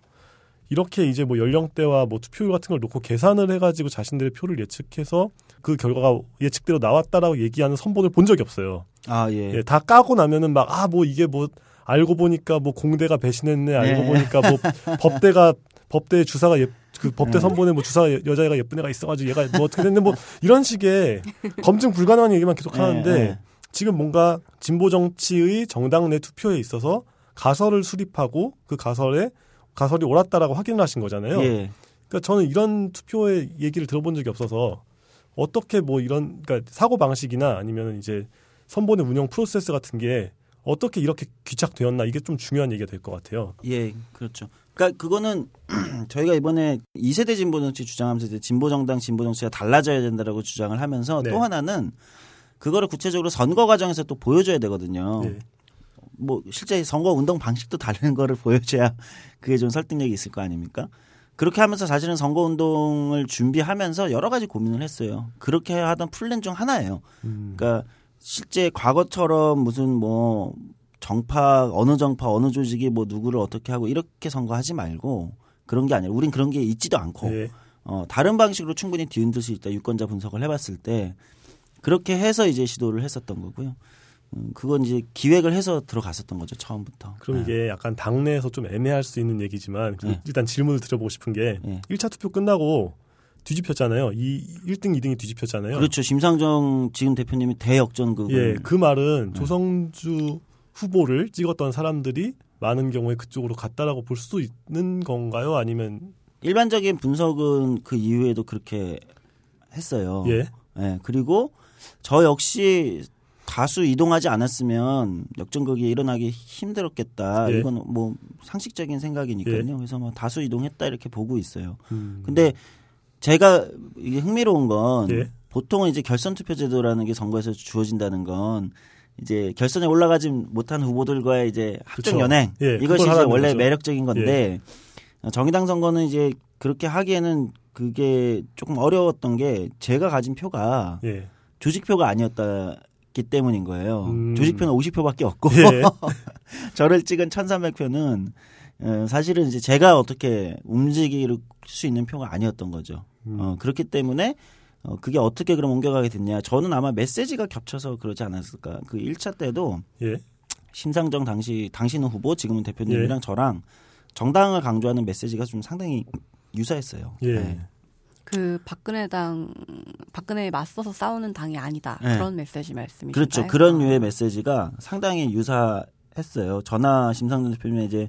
[SPEAKER 4] 이렇게 이제 뭐 연령대와 뭐 투표율 같은 걸 놓고 계산을 해가지고 자신들의 표를 예측해서 그 결과가 예측대로 나왔다라고 얘기하는 선본을 본 적이 없어요.
[SPEAKER 2] 아 예.
[SPEAKER 4] 예, 다 까고 나면은 막 아 뭐 이게 뭐 알고 보니까 뭐 공대가 배신했네 알고
[SPEAKER 2] 네.
[SPEAKER 4] 보니까 뭐 법대가 법대 주사가 예, 그 법대
[SPEAKER 2] 네.
[SPEAKER 4] 선본에 뭐 주사 여- 여자애가 예쁜 애가 있어가지고 얘가 뭐 어떻게 됐네 뭐 이런 식의 검증 불가능한 얘기만 계속 하는데
[SPEAKER 2] 네, 네.
[SPEAKER 4] 지금 뭔가 진보 정치의 정당 내 투표에 있어서 가설을 수립하고 그 가설에 가설이 옳았다라고 확인을 하신 거잖아요.
[SPEAKER 2] 예.
[SPEAKER 4] 그러니까 저는 이런 투표의 얘기를 들어본 적이 없어서 어떻게 뭐 이런 그러니까 사고 방식이나 아니면 이제 선본의 운영 프로세스 같은 게 어떻게 이렇게 귀착되었나 이게 좀 중요한 얘기가 될 것 같아요.
[SPEAKER 2] 예, 그렇죠. 그러니까 그거는 저희가 이번에 2세대 진보 정치 주장하면서 이제 진보 정당 진보 정치가 달라져야 된다라고 주장을 하면서
[SPEAKER 4] 네.
[SPEAKER 2] 또 하나는 그거를 구체적으로 선거 과정에서 또 보여줘야 되거든요.
[SPEAKER 4] 예.
[SPEAKER 2] 뭐 실제 선거 운동 방식도 다른 거를 보여줘야 그게 좀 설득력이 있을 거 아닙니까? 그렇게 하면서 사실은 선거 운동을 준비하면서 여러 가지 고민을 했어요. 그렇게 하던 플랜 중 하나예요.
[SPEAKER 4] 음.
[SPEAKER 2] 그러니까 실제 과거처럼 무슨 뭐 정파 어느 정파 어느 조직이 뭐 누구를 어떻게 하고 이렇게 선거하지 말고 그런 게 아니라 우린 그런 게 있지도 않고
[SPEAKER 4] 예.
[SPEAKER 2] 어, 다른 방식으로 충분히 뒤흔들 수 있다 유권자 분석을 해봤을 때 그렇게 해서 이제 시도를 했었던 거고요. 음, 그건 이제 기획을 해서 들어갔었던 거죠 처음부터.
[SPEAKER 4] 그럼
[SPEAKER 2] 네.
[SPEAKER 4] 이게 약간 당내에서 좀 애매할 수 있는 얘기지만
[SPEAKER 2] 네.
[SPEAKER 4] 일단 질문을 드려보고 싶은 게
[SPEAKER 2] 네.
[SPEAKER 4] 1차 투표 끝나고 뒤집혔잖아요. 이 1등, 2등이 뒤집혔잖아요.
[SPEAKER 2] 그렇죠. 심상정 지금 대표님이 대역전극을
[SPEAKER 4] 예, 그 말은
[SPEAKER 2] 네.
[SPEAKER 4] 조성주 후보를 찍었던 사람들이 많은 경우에 그쪽으로 갔다라고 볼수 있는 건가요? 아니면
[SPEAKER 2] 일반적인 분석은 그 이후에도 그렇게 했어요.
[SPEAKER 4] 예,
[SPEAKER 2] 예, 그리고 저 역시 다수 이동하지 않았으면 역전극이 일어나기 힘들었겠다.
[SPEAKER 4] 예.
[SPEAKER 2] 이건 뭐 상식적인 생각이니까요.
[SPEAKER 4] 예.
[SPEAKER 2] 그래서 뭐 다수 이동했다 이렇게 보고 있어요.
[SPEAKER 4] 음,
[SPEAKER 2] 근데 제가 이게 흥미로운 건
[SPEAKER 4] 예.
[SPEAKER 2] 보통은 이제 결선 투표 제도라는 게 선거에서 주어진다는 건 이제 결선에 올라가지 못한 후보들과의 이제
[SPEAKER 4] 그쵸.
[SPEAKER 2] 연행
[SPEAKER 4] 예,
[SPEAKER 2] 이것이 이제 원래
[SPEAKER 4] 거죠.
[SPEAKER 2] 매력적인 건데 어, 정의당 선거는 이제 그렇게 하기에는 그게 조금 어려웠던 게 제가 가진 표가
[SPEAKER 4] 예,
[SPEAKER 2] 조직표가 아니었 기 때문인 거예요.
[SPEAKER 4] 음.
[SPEAKER 2] 조직표는 50표밖에 없고
[SPEAKER 4] 예.
[SPEAKER 2] 저를 찍은 1,300표는 어, 사실은 이제 제가 어떻게 움직일 수 있는 표가 아니었던 거죠.
[SPEAKER 4] 음.
[SPEAKER 2] 어, 그렇기 때문에 어, 그게 어떻게 그럼 옮겨가게 됐냐. 저는 아마 메시지가 겹쳐서 그러지 않았을까. 그 1차 때도
[SPEAKER 4] 예,
[SPEAKER 2] 심상정 당시 당신은 후보 지금은 대표님이랑
[SPEAKER 4] 예.
[SPEAKER 2] 저랑 정당을 강조하는 메시지가 좀 상당히 유사했어요.
[SPEAKER 4] 예.
[SPEAKER 2] 네.
[SPEAKER 3] 그 박근혜 당 박근혜에 맞서서 싸우는 당이 아니다
[SPEAKER 2] 네.
[SPEAKER 3] 그런 메시지 말씀이신가요?
[SPEAKER 2] 그렇죠. 그런
[SPEAKER 3] 아.
[SPEAKER 2] 류의 메시지가 상당히 유사했어요. 전화 심상정 대표님 이제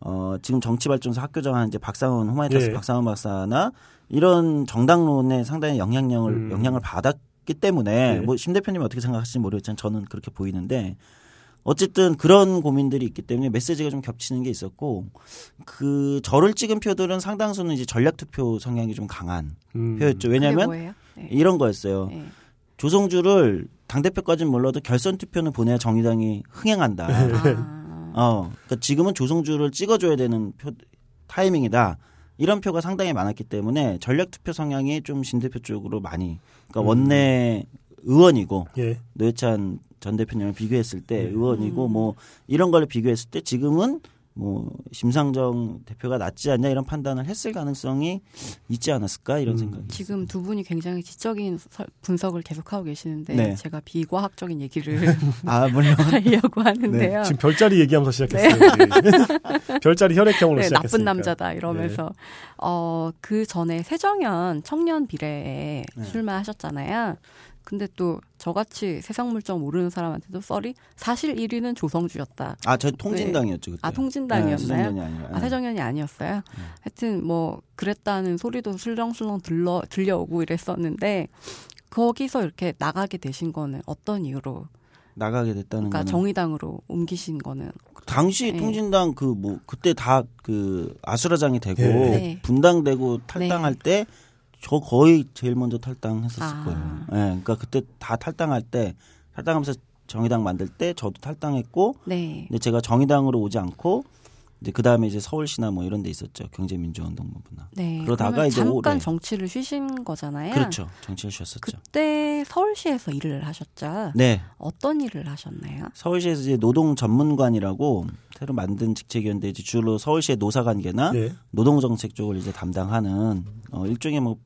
[SPEAKER 2] 어 지금 정치발전소 학교장한 이제 박상훈 호마이타스
[SPEAKER 4] 예.
[SPEAKER 2] 박상훈 박사나 이런 정당론에 상당히 영향력을
[SPEAKER 4] 음.
[SPEAKER 2] 영향을 받았기 때문에
[SPEAKER 4] 예.
[SPEAKER 2] 뭐심 대표님이 어떻게 생각하실지 모르겠지만 저는 그렇게 보이는데 어쨌든 그런 고민들이 있기 때문에 메시지가 좀 겹치는 게 있었고 그 저를 찍은 표들은 상당수는 이제 전략 투표 성향이 좀 강한
[SPEAKER 4] 음,
[SPEAKER 2] 표였죠. 왜냐하면?
[SPEAKER 3] 네.
[SPEAKER 2] 이런 거였어요.
[SPEAKER 3] 네.
[SPEAKER 2] 조성주를 당 대표까지는 몰라도 결선 투표는 보내야 정의당이 흥행한다.
[SPEAKER 3] 아,
[SPEAKER 2] 어, 그러니까 지금은 조성주를 찍어줘야 되는 표, 타이밍이다. 이런 표가 상당히 많았기 때문에 전략 투표 성향이 좀 신 대표 쪽으로 많이, 그러니까
[SPEAKER 4] 음.
[SPEAKER 2] 원내 의원이고
[SPEAKER 4] 예,
[SPEAKER 2] 노회찬 전 대표님을 비교했을 때
[SPEAKER 4] 네.
[SPEAKER 2] 의원이고
[SPEAKER 3] 음.
[SPEAKER 2] 뭐 이런 걸 비교했을 때 지금은 뭐 심상정 대표가 낫지 않냐 이런 판단을 했을 가능성이 있지 않았을까 이런
[SPEAKER 4] 음.
[SPEAKER 2] 생각이.
[SPEAKER 3] 지금 두 분이 굉장히 지적인 설- 분석을 계속하고 계시는데
[SPEAKER 2] 네.
[SPEAKER 3] 제가 비과학적인 얘기를
[SPEAKER 2] 아 물론
[SPEAKER 3] 하려고 하는데요.
[SPEAKER 4] 지금 별자리 얘기하면서 시작했어요. 우리. 별자리 혈액형으로
[SPEAKER 3] 네,
[SPEAKER 4] 시작했으니까.
[SPEAKER 3] 나쁜 남자다 이러면서 어 그 전에 새정연 청년 비례에
[SPEAKER 2] 네.
[SPEAKER 3] 출마하셨잖아요. 근데 또 저같이 세상 물정 모르는 사람한테도 썰이 사실 1위는 조성주였다.
[SPEAKER 2] 아 저 통진당이었죠 그때.
[SPEAKER 3] 아 통진당이었나요?
[SPEAKER 2] 네, 새정년이 아니라.
[SPEAKER 3] 아 새정연이 아니었어요. 하여튼 뭐 그랬다는 소리도 술렁술렁 들러 들려오고 이랬었는데 거기서 이렇게 나가게 되신 거는 어떤 이유로?
[SPEAKER 2] 나가게 됐다는
[SPEAKER 3] 그러니까
[SPEAKER 2] 거는
[SPEAKER 3] 정의당으로 옮기신 거는
[SPEAKER 2] 당시
[SPEAKER 3] 네.
[SPEAKER 2] 통진당 그 뭐 그때 다 그 아수라장이 되고
[SPEAKER 4] 네.
[SPEAKER 3] 네.
[SPEAKER 2] 분당되고 탈당할 때 저 거의 제일 먼저 탈당했었을
[SPEAKER 3] 아.
[SPEAKER 2] 거예요. 예. 그러니까 그때 다 탈당할 때 탈당하면서 정의당 만들 때 저도 탈당했고
[SPEAKER 3] 네.
[SPEAKER 2] 근데 제가 정의당으로 오지 않고 이제 그 다음에 이제 서울시나 뭐 이런 데 있었죠. 경제민주운동본부나.
[SPEAKER 3] 네.
[SPEAKER 2] 그러다가 이제
[SPEAKER 3] 잠깐
[SPEAKER 2] 올해.
[SPEAKER 3] 정치를 쉬신 거잖아요.
[SPEAKER 2] 그렇죠. 정치를 쉬었었죠.
[SPEAKER 3] 그때 서울시에서 일을 하셨죠.
[SPEAKER 2] 네.
[SPEAKER 3] 어떤 일을 하셨나요?
[SPEAKER 2] 서울시에서 이제 노동 전문관이라고 새로 만든 직책이었는데 이제 주로 서울시의 노사관계나
[SPEAKER 4] 예.
[SPEAKER 2] 노동정책 쪽을 이제 담당하는 어, 일종의 뭐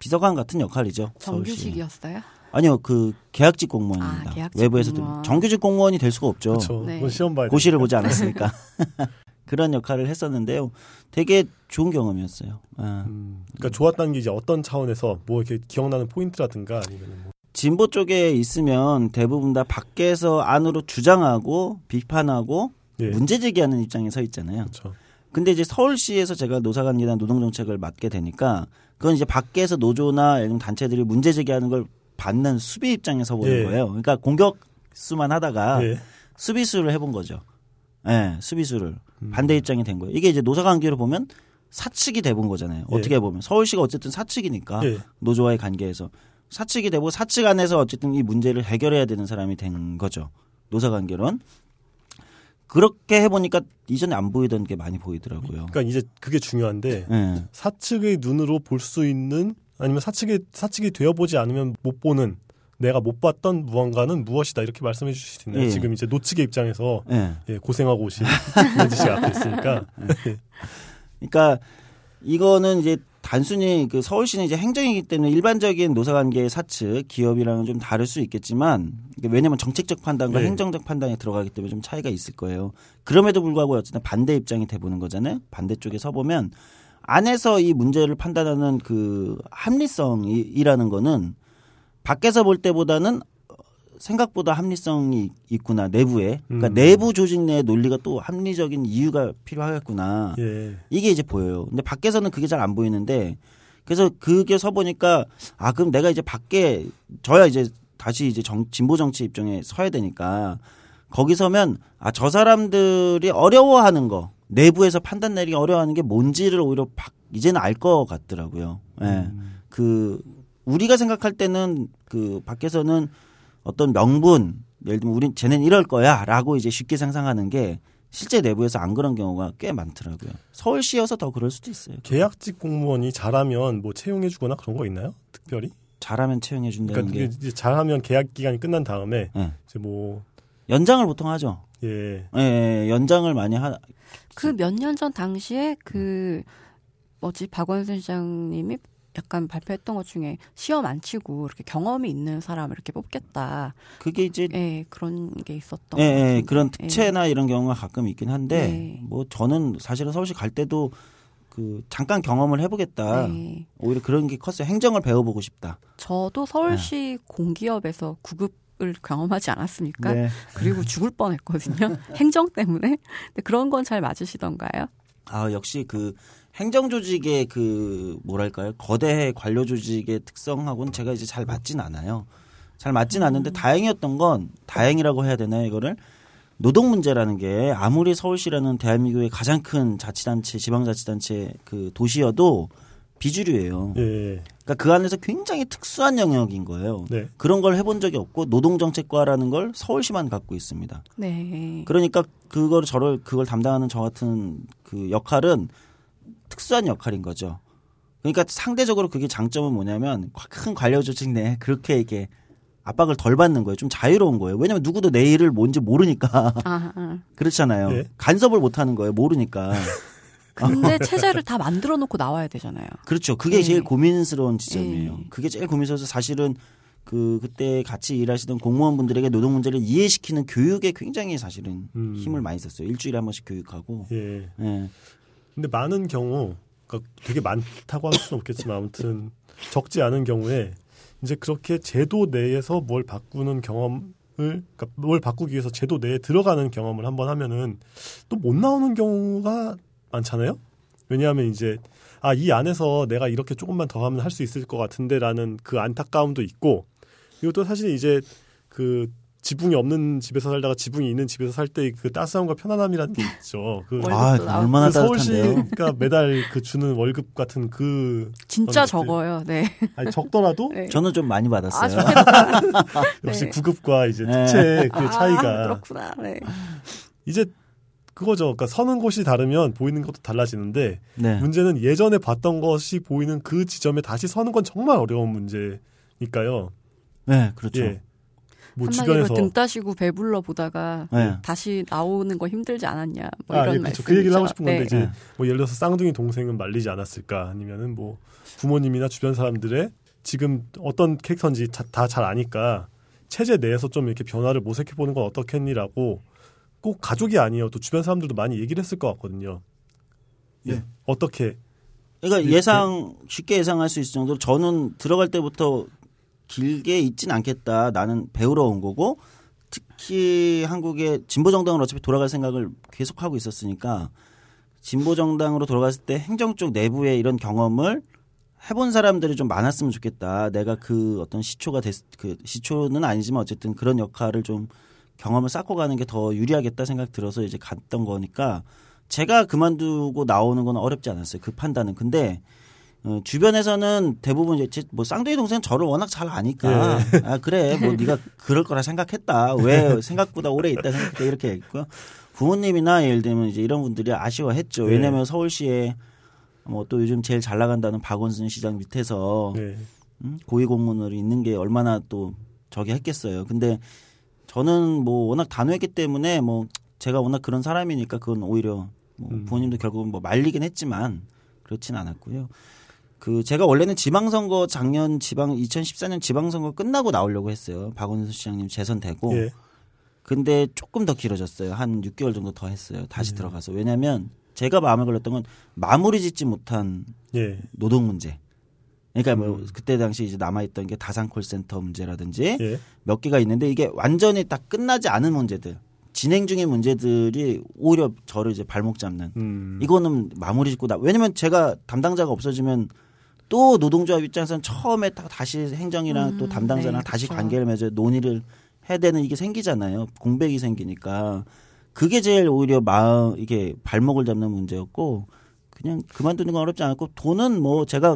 [SPEAKER 2] 비서관 같은 역할이죠. 서울시.
[SPEAKER 3] 정규직이었어요?
[SPEAKER 2] 아니요, 그 계약직 공무원입니다.
[SPEAKER 3] 아, 계약직
[SPEAKER 2] 외부에서
[SPEAKER 3] 공무원.
[SPEAKER 2] 정규직 공무원이 될 수가 없죠.
[SPEAKER 3] 네.
[SPEAKER 4] 시험 봐야 돼.
[SPEAKER 2] 고시를 보지 않았으니까 그런 역할을 했었는데요. 되게 좋은 경험이었어요. 아.
[SPEAKER 4] 음, 그러니까 좋았다는 게 이제 어떤 차원에서 뭐 이렇게 기억나는 포인트라든가 아니면 뭐
[SPEAKER 2] 진보 쪽에 있으면 대부분 다 밖에서 안으로 주장하고 비판하고
[SPEAKER 4] 예.
[SPEAKER 2] 문제 제기하는 입장에 서 있잖아요.
[SPEAKER 4] 그렇죠.
[SPEAKER 2] 근데 이제 서울시에서 제가 노사관계나 노동정책을 맡게 되니까 그건 이제 밖에서 노조나 들면 단체들이 문제 제기하는 걸 받는 수비 입장에 서 보는
[SPEAKER 4] 예.
[SPEAKER 2] 거예요. 그러니까 공격 수만 하다가
[SPEAKER 4] 예.
[SPEAKER 2] 수비수를 해본 거죠. 예, 수비수를
[SPEAKER 4] 음.
[SPEAKER 2] 반대 입장이 된 거예요. 이게 이제 노사관계로 보면 사측이 돼본 거잖아요.
[SPEAKER 4] 예.
[SPEAKER 2] 어떻게 보면 서울시가 어쨌든 사측이니까
[SPEAKER 4] 예.
[SPEAKER 2] 노조와의 관계에서 사측이 되고 사측 안에서 어쨌든 이 문제를 해결해야 되는 사람이 된 거죠. 노사관계론 그렇게 해보니까 이전에 안 보이던 게 많이 보이더라고요.
[SPEAKER 4] 그러니까 이제 그게 중요한데
[SPEAKER 2] 예.
[SPEAKER 4] 사측의 눈으로 볼 수 있는 아니면 사측의 사측이 되어 보지 않으면 못 보는 내가 못 봤던 무언가는 무엇이다 이렇게 말씀해 주실 수 있나요?
[SPEAKER 2] 예.
[SPEAKER 4] 지금 이제 노측의 입장에서
[SPEAKER 2] 예.
[SPEAKER 4] 예, 고생하고 오신 이현지 씨가 앞에 있으니까
[SPEAKER 2] 그러니까 이거는 이제 단순히 그 서울시는 이제 행정이기 때문에 일반적인 노사관계의 사측 기업이랑은 좀 다를 수 있겠지만 왜냐하면 정책적 판단과
[SPEAKER 4] 네.
[SPEAKER 2] 행정적 판단이 들어가기 때문에 좀 차이가 있을 거예요. 그럼에도 불구하고 어쨌든 반대 입장이 돼보는 거잖아요. 반대쪽에 서 보면 안에서 이 문제를 판단하는 그 합리성이라는 거는 밖에서 볼 때보다는 생각보다 합리성이 있구나 내부에 그러니까
[SPEAKER 4] 음.
[SPEAKER 2] 내부 조직 내 논리가 또 합리적인 이유가 필요하겠구나
[SPEAKER 4] 예.
[SPEAKER 2] 이게 이제 보여요. 근데 밖에서는 그게 잘 안 보이는데 그래서 그게 서 보니까 아 그럼 내가 이제 밖에 저야 이제 다시 이제 정, 진보 정치 입장에 서야 되니까 거기 서면 아 저 사람들이 어려워하는 거 내부에서 판단 내리기 어려워하는 게 뭔지를 오히려 박, 이제는 알 것 같더라고요. 예.
[SPEAKER 4] 음.
[SPEAKER 2] 그 우리가 생각할 때는 그 밖에서는 어떤 명분 예를 들면 우린 쟤는 이럴 거야라고 이제 쉽게 상상하는 게 실제 내부에서 안 그런 경우가 꽤 많더라고요. 서울시여서 더 그럴 수도 있어요.
[SPEAKER 4] 계약직 공무원이 잘하면 뭐 채용해주거나 그런 거 있나요? 특별히?
[SPEAKER 2] 잘하면 채용해 준다는
[SPEAKER 4] 그러니까
[SPEAKER 2] 게
[SPEAKER 4] 잘하면 계약 기간이 끝난 다음에
[SPEAKER 2] 예.
[SPEAKER 4] 이제 뭐
[SPEAKER 2] 연장을 보통 하죠.
[SPEAKER 4] 예.
[SPEAKER 2] 예, 예, 연장을 많이 하.
[SPEAKER 3] 그 몇 년 전 당시에 그 뭐지 박원순 시장님이 약간 발표했던 것 중에 시험 안 치고 이렇게 경험이 있는 사람을 이렇게 뽑겠다.
[SPEAKER 2] 그게 이제
[SPEAKER 3] 예, 그런 게 있었던.
[SPEAKER 2] 예,
[SPEAKER 3] 것
[SPEAKER 2] 예. 그런
[SPEAKER 3] 예.
[SPEAKER 2] 특채나 이런 경우가 가끔 있긴 한데
[SPEAKER 3] 네.
[SPEAKER 2] 뭐 저는 사실은 서울시 갈 때도 그 잠깐 경험을 해보겠다.
[SPEAKER 3] 네.
[SPEAKER 2] 오히려 그런 게 컸어요. 행정을 배워보고 싶다.
[SPEAKER 3] 저도 서울시 공기업에서 구급 을 경험하지 않았습니까?
[SPEAKER 2] 네.
[SPEAKER 3] 그리고 죽을 뻔했거든요. 행정 때문에. 근데 그런 건 잘 맞으시던가요?
[SPEAKER 2] 아 역시 그 행정 조직의 그 뭐랄까요 거대 관료 조직의 특성하고는 제가 이제 잘 맞진 않아요. 잘 맞진 않는데 다행이었던 건 다행이라고 해야 되나요 이거를 노동 문제라는 게 아무리 서울시라는 대한민국의 가장 큰 자치단체 지방자치단체 그 도시여도 비주류예요.
[SPEAKER 4] 예.
[SPEAKER 2] 그러니까 그 안에서 굉장히 특수한 영역인 거예요.
[SPEAKER 4] 네.
[SPEAKER 2] 그런 걸 해본 적이 없고 노동정책과라는 걸 서울시만 갖고 있습니다.
[SPEAKER 3] 네.
[SPEAKER 2] 그러니까 그걸 저를 그걸 담당하는 저 같은 그 역할은 특수한 역할인 거죠. 그러니까 상대적으로 그게 장점은 뭐냐면 큰 관료 조직 내에 그렇게 이게 압박을 덜 받는 거예요. 좀 자유로운 거예요. 왜냐면 누구도 내 일을 뭔지 모르니까
[SPEAKER 3] 아, 아.
[SPEAKER 2] 그렇잖아요.
[SPEAKER 4] 예.
[SPEAKER 2] 간섭을 못 하는 거예요. 모르니까.
[SPEAKER 3] 근데 체제를 다 만들어 놓고 나와야 되잖아요.
[SPEAKER 2] 그렇죠. 그게
[SPEAKER 3] 예.
[SPEAKER 2] 제일 고민스러운 지점이에요.
[SPEAKER 3] 예.
[SPEAKER 2] 그게 제일 고민스러워서 사실은 그 그때 같이 일하시던 공무원분들에게 노동 문제를 이해시키는 교육에 굉장히 사실은
[SPEAKER 4] 음.
[SPEAKER 2] 힘을 많이 썼어요. 일주일에 한 번씩 교육하고.
[SPEAKER 4] 예.
[SPEAKER 2] 예.
[SPEAKER 4] 근데 많은 경우, 그러니까 되게 많다고 할 수는 없겠지만 아무튼 적지 않은 경우에 이제 그렇게 제도 내에서 뭘 바꾸는 경험을, 그러니까 뭘 바꾸기 위해서 제도 내에 들어가는 경험을 한번 하면은 또 못 나오는 경우가 많잖아요. 왜냐하면 이제 아 이 안에서 내가 이렇게 조금만 더 하면 할 수 있을 것 같은데라는 그 안타까움도 있고 또 사실 이제 그 지붕이 없는 집에서 살다가 지붕이 있는 집에서 살 때 그 따스함과 편안함이라는 게 있죠. 그,
[SPEAKER 2] 아,
[SPEAKER 3] 나오고.
[SPEAKER 2] 얼마나
[SPEAKER 4] 그
[SPEAKER 2] 따뜻한데요.
[SPEAKER 4] 서울시가 매달 그 주는 월급 같은 그
[SPEAKER 3] 진짜
[SPEAKER 4] 것들.
[SPEAKER 3] 적어요. 네.
[SPEAKER 4] 아니 적더라도
[SPEAKER 3] 네.
[SPEAKER 2] 저는 좀 많이
[SPEAKER 3] 아,
[SPEAKER 2] 받았어요.
[SPEAKER 3] 좋겠다.
[SPEAKER 4] 역시
[SPEAKER 3] 네.
[SPEAKER 4] 구급과 이제
[SPEAKER 2] 네.
[SPEAKER 4] 특채 그
[SPEAKER 3] 아,
[SPEAKER 4] 차이가
[SPEAKER 3] 그렇구나. 네.
[SPEAKER 4] 이제 그거죠. 그러니까 서는 곳이 다르면 보이는 것도 달라지는데
[SPEAKER 2] 네.
[SPEAKER 4] 문제는 예전에 봤던 것이 보이는 그 지점에 다시 서는 건 정말 어려운 문제니까요.
[SPEAKER 2] 네, 그렇죠.
[SPEAKER 4] 예. 뭐 주변에서
[SPEAKER 3] 등 따시고 배불러 보다가
[SPEAKER 2] 네.
[SPEAKER 3] 다시 나오는 거 힘들지 않았냐. 뭐
[SPEAKER 4] 아,
[SPEAKER 3] 이런
[SPEAKER 4] 예, 그렇죠. 그 얘기를 하고 싶은 건데
[SPEAKER 3] 말씀이죠.
[SPEAKER 4] 이제
[SPEAKER 2] 네.
[SPEAKER 4] 뭐 예를 들어서 쌍둥이 동생은 말리지 않았을까 아니면은 뭐 부모님이나 주변 사람들의 지금 어떤 캐릭터인지 다 잘 아니까 체제 내에서 좀 이렇게 변화를 모색해 보는 건 어떻겠니라고 꼭 가족이 아니어도 주변 사람들도 많이 얘기를 했을 것 같거든요. 예.
[SPEAKER 2] 네.
[SPEAKER 4] 어떻게
[SPEAKER 2] 그러니까
[SPEAKER 4] 네,
[SPEAKER 2] 예상 쉽게 예상할 수 있을 정도로 저는 들어갈 때부터 길게 있진 않겠다. 나는 배우러 온 거고 특히 한국의 진보 정당을 어차피 돌아갈 생각을 계속 하고 있었으니까 진보 정당으로 돌아갔을 때 행정 쪽 내부의 이런 경험을 해본 사람들이 좀 많았으면 좋겠다. 내가 그 어떤 시초가 됐, 그 시초는 아니지만 어쨌든 그런 역할을 좀 경험을 쌓고 가는 게 더 유리하겠다 생각 들어서 이제 갔던 거니까 제가 그만두고 나오는 건 어렵지 않았어요. 그 판단은. 근데 어, 주변에서는 대부분 이제 제- 뭐 쌍둥이 동생 저를 워낙 잘 아니까 아 그래 뭐 네가 그럴 거라 생각했다 왜 생각보다 오래 있다 생각했다 이렇게 했고요 부모님이나 예를 들면 이제 이런 분들이 아쉬워했죠
[SPEAKER 4] 네.
[SPEAKER 2] 왜냐하면 서울시에 뭐 또 요즘 제일 잘 나간다는 박원순 시장 밑에서
[SPEAKER 4] 네.
[SPEAKER 2] 음? 고위 공무원으로 있는 게 얼마나 또 저기 했겠어요. 근데 저는 뭐 워낙 단호했기 때문에 뭐 제가 워낙 그런 사람이니까 그건 오히려 뭐
[SPEAKER 4] 음.
[SPEAKER 2] 부모님도 결국은 뭐 말리긴 했지만 그렇진 않았고요. 그 제가 원래는 지방선거 작년 지방 2014년 지방선거 끝나고 나오려고 했어요. 박원순 시장님 재선되고.
[SPEAKER 4] 예.
[SPEAKER 2] 근데 조금 더 길어졌어요. 한 6개월 정도 더 했어요. 다시
[SPEAKER 4] 음.
[SPEAKER 2] 들어가서. 왜냐면 제가 마음에 걸렸던 건 마무리 짓지 못한
[SPEAKER 4] 예.
[SPEAKER 2] 노동 문제. 그러니까 뭐
[SPEAKER 4] 음.
[SPEAKER 2] 그때 당시 이제 남아있던 게 다산 콜센터 문제라든지
[SPEAKER 4] 예.
[SPEAKER 2] 몇 개가 있는데 이게 완전히 다 끝나지 않은 문제들, 진행 중인 문제들이 오히려 저를 이제 발목 잡는.
[SPEAKER 4] 음.
[SPEAKER 2] 이거는 마무리 짓고 나. 왜냐면 제가 담당자가 없어지면 또 노동조합 입장에서는 처음에 다- 다시 행정이랑 또
[SPEAKER 3] 음,
[SPEAKER 2] 담당자랑
[SPEAKER 3] 네,
[SPEAKER 2] 다시
[SPEAKER 3] 그쵸.
[SPEAKER 2] 관계를 맺어 논의를 해야 되는 이게 생기잖아요. 공백이 생기니까 그게 제일 오히려 마음 이게 발목을 잡는 문제였고 그냥 그만두는 건 어렵지 않았고 돈은 뭐 제가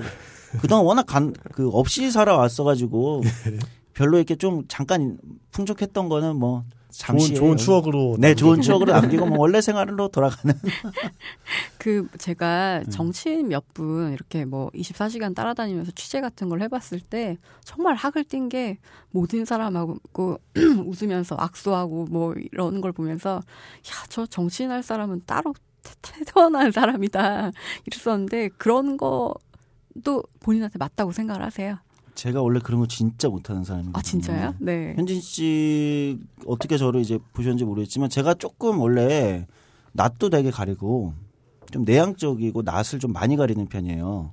[SPEAKER 2] 그동안 워낙 간, 그 없이 살아왔어 가지고 별로 이렇게 좀 잠깐 풍족했던 거는 뭐 잠시
[SPEAKER 4] 좋은, 좋은 추억으로
[SPEAKER 2] 네 좋은
[SPEAKER 4] 남기고.
[SPEAKER 2] 추억으로 남기고 뭐 원래 생활로 돌아가는
[SPEAKER 3] 그 제가
[SPEAKER 2] 음.
[SPEAKER 3] 정치인 몇 분 이렇게 뭐 24시간 따라다니면서 취재 같은 걸 해봤을 때 정말 학을 띈 게 모든 사람하고 웃으면서 악수하고 뭐 이런 걸 보면서 야 저 정치인 할 사람은 따로 태- 태어난 사람이다 이랬었는데 그런 거도 본인한테 맞다고 생각을 하세요?
[SPEAKER 2] 제가 원래 그런 거 진짜 못하는 사람이거든요.
[SPEAKER 3] 아 진짜요? 네.
[SPEAKER 2] 현진 씨 어떻게 저를 이제 보셨는지 모르겠지만 제가 조금 원래 낯도 되게 가리고 좀 내향적이고 낯을 좀 많이 가리는 편이에요.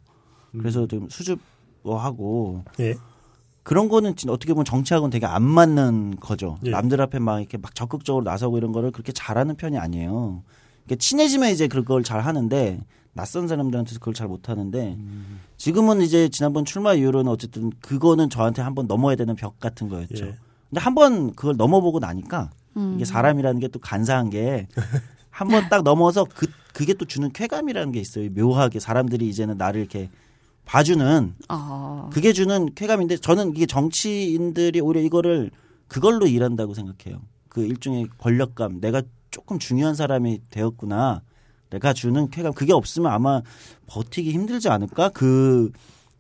[SPEAKER 2] 그래서 좀 수줍어하고
[SPEAKER 4] 예.
[SPEAKER 2] 그런 거는 어떻게 보면 정치하고는 되게 안 맞는 거죠.
[SPEAKER 4] 예.
[SPEAKER 2] 남들 앞에 막 이렇게 막 적극적으로 나서고 이런 거를 그렇게 잘하는 편이 아니에요. 그러니까 친해지면 이제 그걸 잘 하는데 낯선 사람들한테서 그걸 잘 못 하는데 지금은 이제 지난번 출마 이후로는 어쨌든 그거는 저한테 한번 넘어야 되는 벽 같은 거였죠.
[SPEAKER 4] 예.
[SPEAKER 2] 근데 한 번 그걸 넘어보고 나니까
[SPEAKER 3] 음.
[SPEAKER 2] 이게 사람이라는 게 또 간사한 게 한 번 딱 넘어서 그 그게 또 주는 쾌감이라는 게 있어요. 묘하게 사람들이 이제는 나를 이렇게 봐주는
[SPEAKER 3] 아.
[SPEAKER 2] 그게 주는 쾌감인데 저는 이게 정치인들이 오히려 이거를 그걸로 일한다고 생각해요. 그 일종의 권력감, 내가 조금 중요한 사람이 되었구나. 내가 주는 쾌감, 그게 없으면 아마 버티기 힘들지 않을까? 그,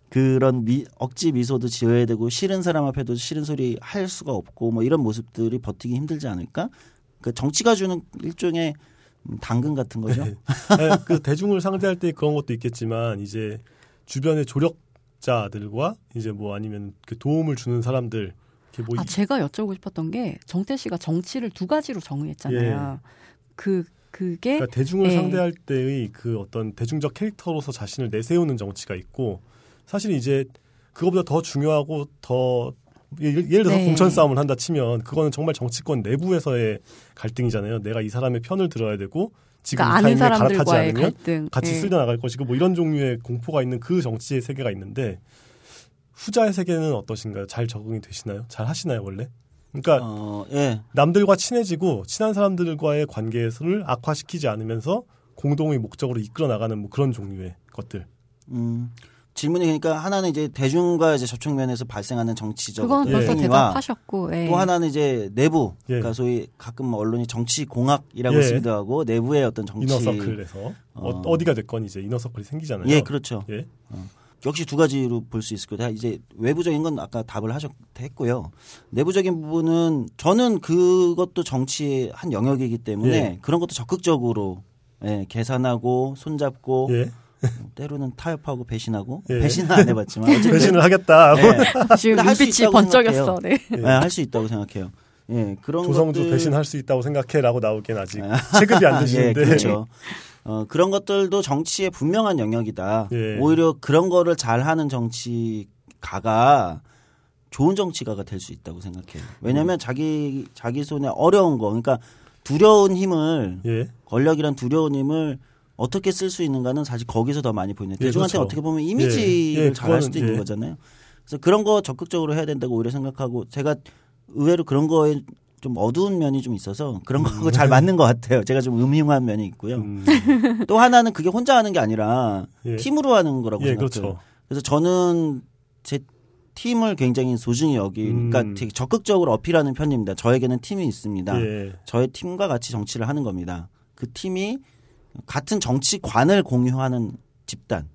[SPEAKER 2] 그런 미, 억지 미소도 지어야 되고, 싫은 사람 앞에도 싫은 소리 할 수가 없고, 뭐 이런 모습들이 버티기 힘들지 않을까? 그 정치가 주는 일종의 음, 당근 같은 거죠.
[SPEAKER 4] 아니, 그 대중을 상대할 때 그런 것도 있겠지만 이제 주변의 조력자들과 이제 뭐 아니면 그 도움을 주는 사람들 뭐
[SPEAKER 3] 아
[SPEAKER 4] 이-
[SPEAKER 3] 제가 여쭤보고 싶었던 게 정태 씨가 정치를 두 가지로 정의했잖아요. 그 그게
[SPEAKER 4] 그러니까 대중을
[SPEAKER 3] 예.
[SPEAKER 4] 상대할 때의 그 어떤 대중적 캐릭터로서 자신을 내세우는 정치가 있고 사실 이제 그거보다 더 중요하고 더 예를, 들어서
[SPEAKER 3] 네.
[SPEAKER 4] 공천 싸움을 한다 치면 그거는 정말 정치권 내부에서의 갈등이잖아요. 내가 이 사람의 편을 들어야 되고 지금
[SPEAKER 3] 그러니까
[SPEAKER 4] 이 타이밍에 갈아타지 않으면
[SPEAKER 3] 갈등
[SPEAKER 4] 같이
[SPEAKER 3] 예.
[SPEAKER 4] 쓸려 나갈 것이고 뭐 이런 종류의 공포가 있는 그 정치의 세계가 있는데 후자의 세계는 어떠신가요? 잘 적응이 되시나요? 잘 하시나요 원래? 그러니까
[SPEAKER 2] 어, 예.
[SPEAKER 4] 남들과 친해지고 친한 사람들과의 관계를 악화시키지 않으면서 공동의 목적으로 이끌어 나가는 뭐 그런 종류의 것들.
[SPEAKER 2] 음, 질문이 그러니까 하나는 이제 대중과 이제 접촉 면에서 발생하는 정치적
[SPEAKER 3] 그건 벌써 대답하셨고 예.
[SPEAKER 2] 또 하나는 이제 내부
[SPEAKER 4] 예.
[SPEAKER 2] 그러니까 소위 가끔 뭐 언론이 정치 공학이라고
[SPEAKER 4] 예.
[SPEAKER 2] 쓰기도 하고 내부의 어떤 정치
[SPEAKER 4] 이너서클에서 어.
[SPEAKER 2] 어.
[SPEAKER 4] 어디가 됐건 이제 이너서클이 생기잖아요.
[SPEAKER 2] 예 그렇죠
[SPEAKER 4] 예.
[SPEAKER 2] 역시 두 가지로 볼 수 있을 거다 이제 외부적인 건 아까 답을 하셨 했고요 내부적인 부분은 저는 그것도 정치의 한 영역이기 때문에
[SPEAKER 4] 예.
[SPEAKER 2] 그런 것도 적극적으로 예, 계산하고 손잡고
[SPEAKER 4] 예.
[SPEAKER 2] 때로는 타협하고 배신하고
[SPEAKER 4] 예.
[SPEAKER 2] 배신은 안 해봤지만
[SPEAKER 4] 배신을 하겠다.
[SPEAKER 2] 예.
[SPEAKER 3] 지금
[SPEAKER 2] 근데 할수
[SPEAKER 3] 눈빛이
[SPEAKER 2] 있다고
[SPEAKER 3] 번쩍였어. 네.
[SPEAKER 2] 네, 할 수 있다고 생각해요. 예, 그런
[SPEAKER 4] 조성주
[SPEAKER 2] 것들
[SPEAKER 4] 배신할 수 있다고 생각해라고 나오긴 아직 체급이 안 되시는데.
[SPEAKER 2] 예, 그렇죠. 어, 그런 것들도 정치의 분명한 영역이다.
[SPEAKER 4] 예.
[SPEAKER 2] 오히려 그런 거를 잘하는 정치가가 좋은 정치가가 될 수 있다고 생각해요. 왜냐하면 자기 자기 손에 어려운 거, 그러니까 두려운 힘을
[SPEAKER 4] 예.
[SPEAKER 2] 권력이란 두려운 힘을 어떻게 쓸 수 있는가는 사실 거기서 더 많이 보이는.
[SPEAKER 4] 예,
[SPEAKER 2] 대중한테
[SPEAKER 4] 그렇죠.
[SPEAKER 2] 어떻게 보면 이미지를
[SPEAKER 4] 예, 예,
[SPEAKER 2] 잘할 수도 있는
[SPEAKER 4] 예.
[SPEAKER 2] 거잖아요. 그래서 그런 거 적극적으로 해야 된다고 오히려 생각하고 제가 의외로 그런 거에 좀 어두운 면이 좀 있어서 그런 거하고 잘 맞는 것 같아요. 제가 좀 음흉한 면이 있고요.
[SPEAKER 4] 음,
[SPEAKER 2] 또 하나는 그게 혼자 하는 게 아니라
[SPEAKER 4] 예.
[SPEAKER 2] 팀으로 하는 거라고
[SPEAKER 4] 예,
[SPEAKER 2] 생각해요.
[SPEAKER 4] 그렇죠.
[SPEAKER 2] 그래서 저는 제 팀을 굉장히 소중히 여기, 그러니까
[SPEAKER 4] 음.
[SPEAKER 2] 되게 적극적으로 어필하는 편입니다. 저에게는 팀이 있습니다.
[SPEAKER 4] 예.
[SPEAKER 2] 저의 팀과 같이 정치를 하는 겁니다. 그 팀이 같은 정치관을 공유하는 집단,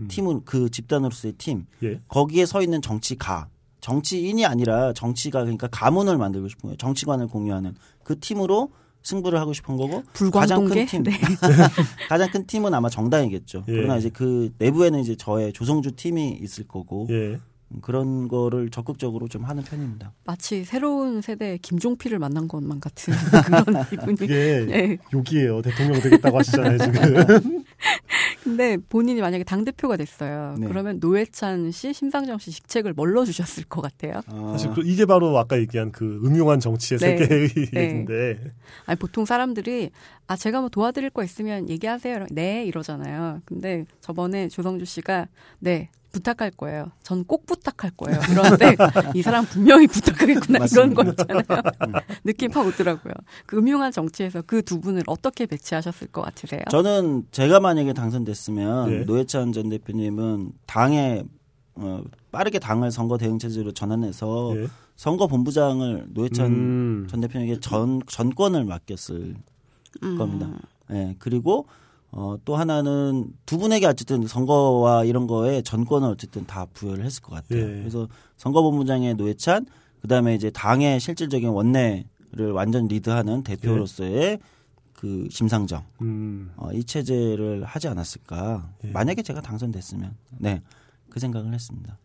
[SPEAKER 4] 음.
[SPEAKER 2] 팀은 그 집단으로서의 팀,
[SPEAKER 4] 예.
[SPEAKER 2] 거기에 서 있는 정치가, 정치인이 아니라 정치가 그러니까 가문을 만들고 싶은 거예요. 정치관을 공유하는 그 팀으로 승부를 하고 싶은 거고 가장 큰. 팀,
[SPEAKER 3] 네.
[SPEAKER 2] 가장 큰 팀은 아마 정당이겠죠.
[SPEAKER 4] 예.
[SPEAKER 2] 그러나 이제 그 내부에는 이제 저의 조성주 팀이 있을 거고
[SPEAKER 4] 예.
[SPEAKER 2] 그런 거를 적극적으로 좀 하는 편입니다.
[SPEAKER 3] 마치 새로운 세대의 김종필을 만난 것만 같은 그런 기분이.
[SPEAKER 4] 그게
[SPEAKER 3] 네.
[SPEAKER 4] 욕이에요. 대통령 되겠다고 하시잖아요, 지금.
[SPEAKER 3] 근데 본인이 만약에 당 대표가 됐어요.
[SPEAKER 2] 네.
[SPEAKER 3] 그러면 노회찬 씨, 심상정 씨 직책을 뭘로 주셨을 것 같아요.
[SPEAKER 2] 아,
[SPEAKER 4] 사실 그- 이게 바로 아까 얘기한 그 음흉한 정치의
[SPEAKER 3] 네.
[SPEAKER 4] 세계의
[SPEAKER 3] 네.
[SPEAKER 4] 얘기인데.
[SPEAKER 3] 아니 보통 사람들이 아 제가 뭐 도와드릴 거 있으면 얘기하세요. 이러- 네 이러잖아요. 근데 저번에 조성주 씨가 네 부탁할 거예요. 전 꼭 부탁할 거예요. 그런데 이 사람 분명히 부탁하겠구나 이런 거 있잖아요. 느낌 팍 오더라고요. 그 음흉한 정치에서 그 두 분을 어떻게 배치하셨을 것 같으세요?
[SPEAKER 2] 저는 제가 만약에 당선됐으면
[SPEAKER 4] 예.
[SPEAKER 2] 노회찬 전 대표님은 당에 어, 빠르게 당을 선거 대응 체제로 전환해서
[SPEAKER 4] 예.
[SPEAKER 2] 선거 본부장을 노회찬
[SPEAKER 4] 음.
[SPEAKER 2] 전 대표에게 전 전권을 맡겼을
[SPEAKER 3] 음.
[SPEAKER 2] 겁니다. 예. 그리고 어, 또 하나는 두 분에게 어쨌든 선거와 이런 거에 전권을 어쨌든 다 부여를 했을 것 같아요.
[SPEAKER 4] 예.
[SPEAKER 2] 그래서 선거본부장의 노회찬, 그 다음에 이제 당의 실질적인 원내를 완전 리드하는 대표로서의 그 심상정,
[SPEAKER 4] 음.
[SPEAKER 2] 어, 이 체제를 하지 않았을까.
[SPEAKER 4] 예.
[SPEAKER 2] 만약에 제가 당선됐으면, 네, 그 생각을 했습니다.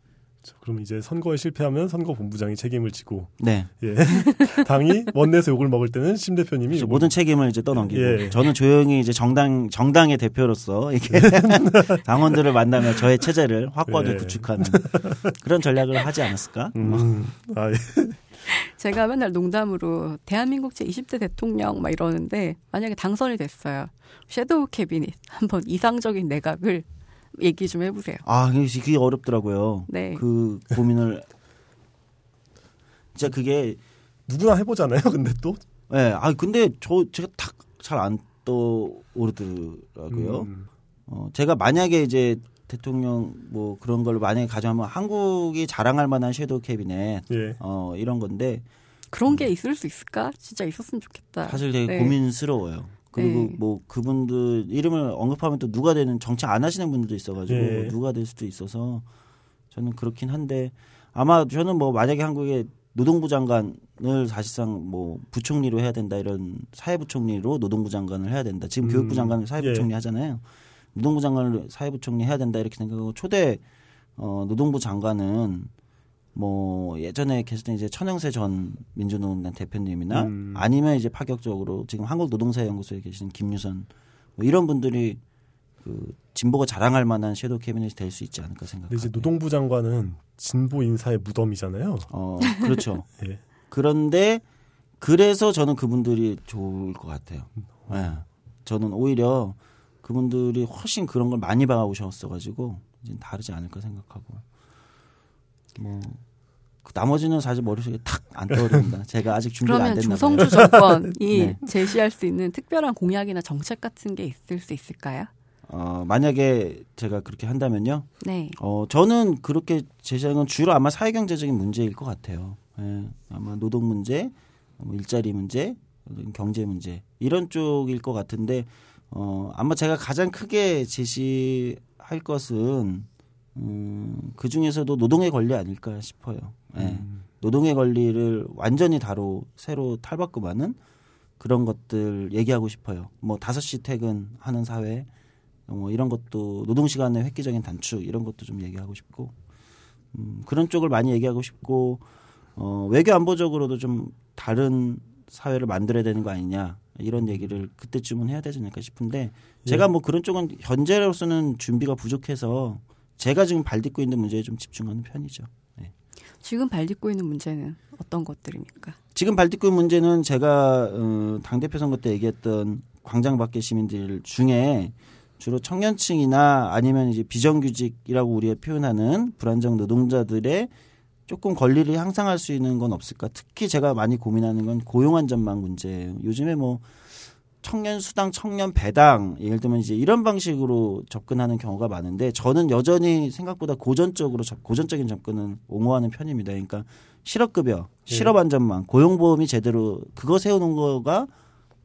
[SPEAKER 4] 자, 그럼 이제 선거에 실패하면 선거 본부장이 책임을 지고
[SPEAKER 2] 네,
[SPEAKER 4] 예. 당이 원내에서 욕을 먹을 때는 심 대표님이 욕을
[SPEAKER 2] 모든 책임을 이제 떠넘기고
[SPEAKER 4] 예.
[SPEAKER 2] 저는 조용히 이제 정당 정당의 대표로서 이렇게 당원들을 만나며 저의 체제를 확고하게
[SPEAKER 4] 예.
[SPEAKER 2] 구축하는 그런 전략을 하지 않았을까?
[SPEAKER 4] 음. 아, 예.
[SPEAKER 3] 제가 맨날 농담으로 대한민국 제 20대 대통령 막 이러는데 만약에 당선이 됐어요. 섀도우 캐비닛 한번 이상적인 내각을 얘기 좀 해보세요.
[SPEAKER 2] 아, 그게 그게 어렵더라고요.
[SPEAKER 3] 네.
[SPEAKER 2] 그 고민을 진짜 그게
[SPEAKER 4] 누구나 해보잖아요. 근데 또
[SPEAKER 2] 예. 아 근데 저 제가 탁 잘 안 떠오르더라고요.
[SPEAKER 4] 음.
[SPEAKER 2] 어, 제가 만약에 이제 대통령 뭐 그런 걸 만약에 가져가면 한국이 자랑할 만한 섀도우 캐비넷
[SPEAKER 4] 예.
[SPEAKER 2] 어 이런 건데
[SPEAKER 3] 그런 게 있을 수 있을까? 진짜 있었으면 좋겠다.
[SPEAKER 2] 사실 되게
[SPEAKER 3] 네.
[SPEAKER 2] 고민스러워요. 그리고
[SPEAKER 3] 네.
[SPEAKER 2] 뭐 그분들 이름을 언급하면 또 누가 되는 정치 안 하시는 분들도 있어가지고
[SPEAKER 4] 예.
[SPEAKER 2] 뭐 누가 될 수도 있어서 저는 그렇긴 한데 아마 저는 뭐 만약에 한국에 노동부 장관을 사실상 뭐 부총리로 해야 된다 이런 사회부 총리로 노동부 장관을 해야 된다. 지금
[SPEAKER 4] 음.
[SPEAKER 2] 교육부 장관을 사회부
[SPEAKER 4] 예.
[SPEAKER 2] 총리 하잖아요. 노동부 장관을 사회부 총리 해야 된다 이렇게 생각하고 초대 어 노동부 장관은 뭐 예전에 계셨던 이제 천영세 전 민주노동당 대표님이나
[SPEAKER 4] 음.
[SPEAKER 2] 아니면 이제 파격적으로 지금 한국노동사연구소에 계신 김유선 뭐 이런 분들이 그 진보가 자랑할 만한 섀도우 캐비넷이 될 수 있지 않을까 생각합니다.
[SPEAKER 4] 이제 노동부 장관은 진보 인사의 무덤이잖아요.
[SPEAKER 2] 어 그렇죠.
[SPEAKER 4] 예.
[SPEAKER 2] 그런데 그래서 저는 그분들이 좋을 것 같아요. 예. 저는 오히려 그분들이 훨씬 그런 걸 많이 봐오셨어가지고 이제 다르지 않을까 생각하고 뭐. 그 나머지는 사실 머릿속에 탁 안 떠오릅니다. 제가 아직 준비가 안
[SPEAKER 3] 그러면
[SPEAKER 2] 됐나 봐요.
[SPEAKER 3] 조성주 정권이
[SPEAKER 2] 네.
[SPEAKER 3] 제시할 수 있는 특별한 공약이나 정책 같은 게 있을 수 있을까요?
[SPEAKER 2] 어, 만약에 제가 그렇게 한다면요.
[SPEAKER 3] 네.
[SPEAKER 2] 어, 저는 그렇게 제시하는 건 주로 아마 사회경제적인 문제일 것 같아요. 예, 아마 노동 문제, 뭐 일자리 문제, 경제 문제 이런 쪽일 것 같은데 어, 아마 제가 가장 크게 제시할 것은 음, 그 중에서도 노동의 권리 아닐까 싶어요. 예.
[SPEAKER 4] 음.
[SPEAKER 2] 노동의 권리를 완전히 다로 새로 탈바꿈하는 그런 것들 얘기하고 싶어요. 뭐 다섯 시 퇴근하는 사회, 뭐 이런 것도 노동 시간의 획기적인 단축 이런 것도 좀 얘기하고 싶고 음, 그런 쪽을 많이 얘기하고 싶고 어, 외교 안보적으로도 좀 다른 사회를 만들어야 되는 거 아니냐 이런 얘기를 그때쯤은 해야 되지 않을까 싶은데 제가 뭐 그런 쪽은 현재로서는 준비가 부족해서 제가 지금 발딛고 있는 문제에 좀 집중하는 편이죠.
[SPEAKER 3] 지금 발딛고 있는 문제는 어떤 것들입니까?
[SPEAKER 2] 지금 발딛고 있는 문제는 제가 어, 당 대표 선거 때 얘기했던 광장 밖의 시민들 중에 주로 청년층이나 아니면 이제 비정규직이라고 우리가 표현하는 불안정 노동자들의 조금 권리를 향상할 수 있는 건 없을까? 특히 제가 많이 고민하는 건 고용 안전망 문제예요. 요즘에 뭐 청년 수당, 청년 배당 예를 들면 이제 이런 방식으로 접근하는 경우가 많은데 저는 여전히 생각보다 고전적으로 접- 고전적인 접근은 옹호하는 편입니다. 그러니까 실업급여, 실업 안전망, 고용보험이 제대로 그거 세우는 거가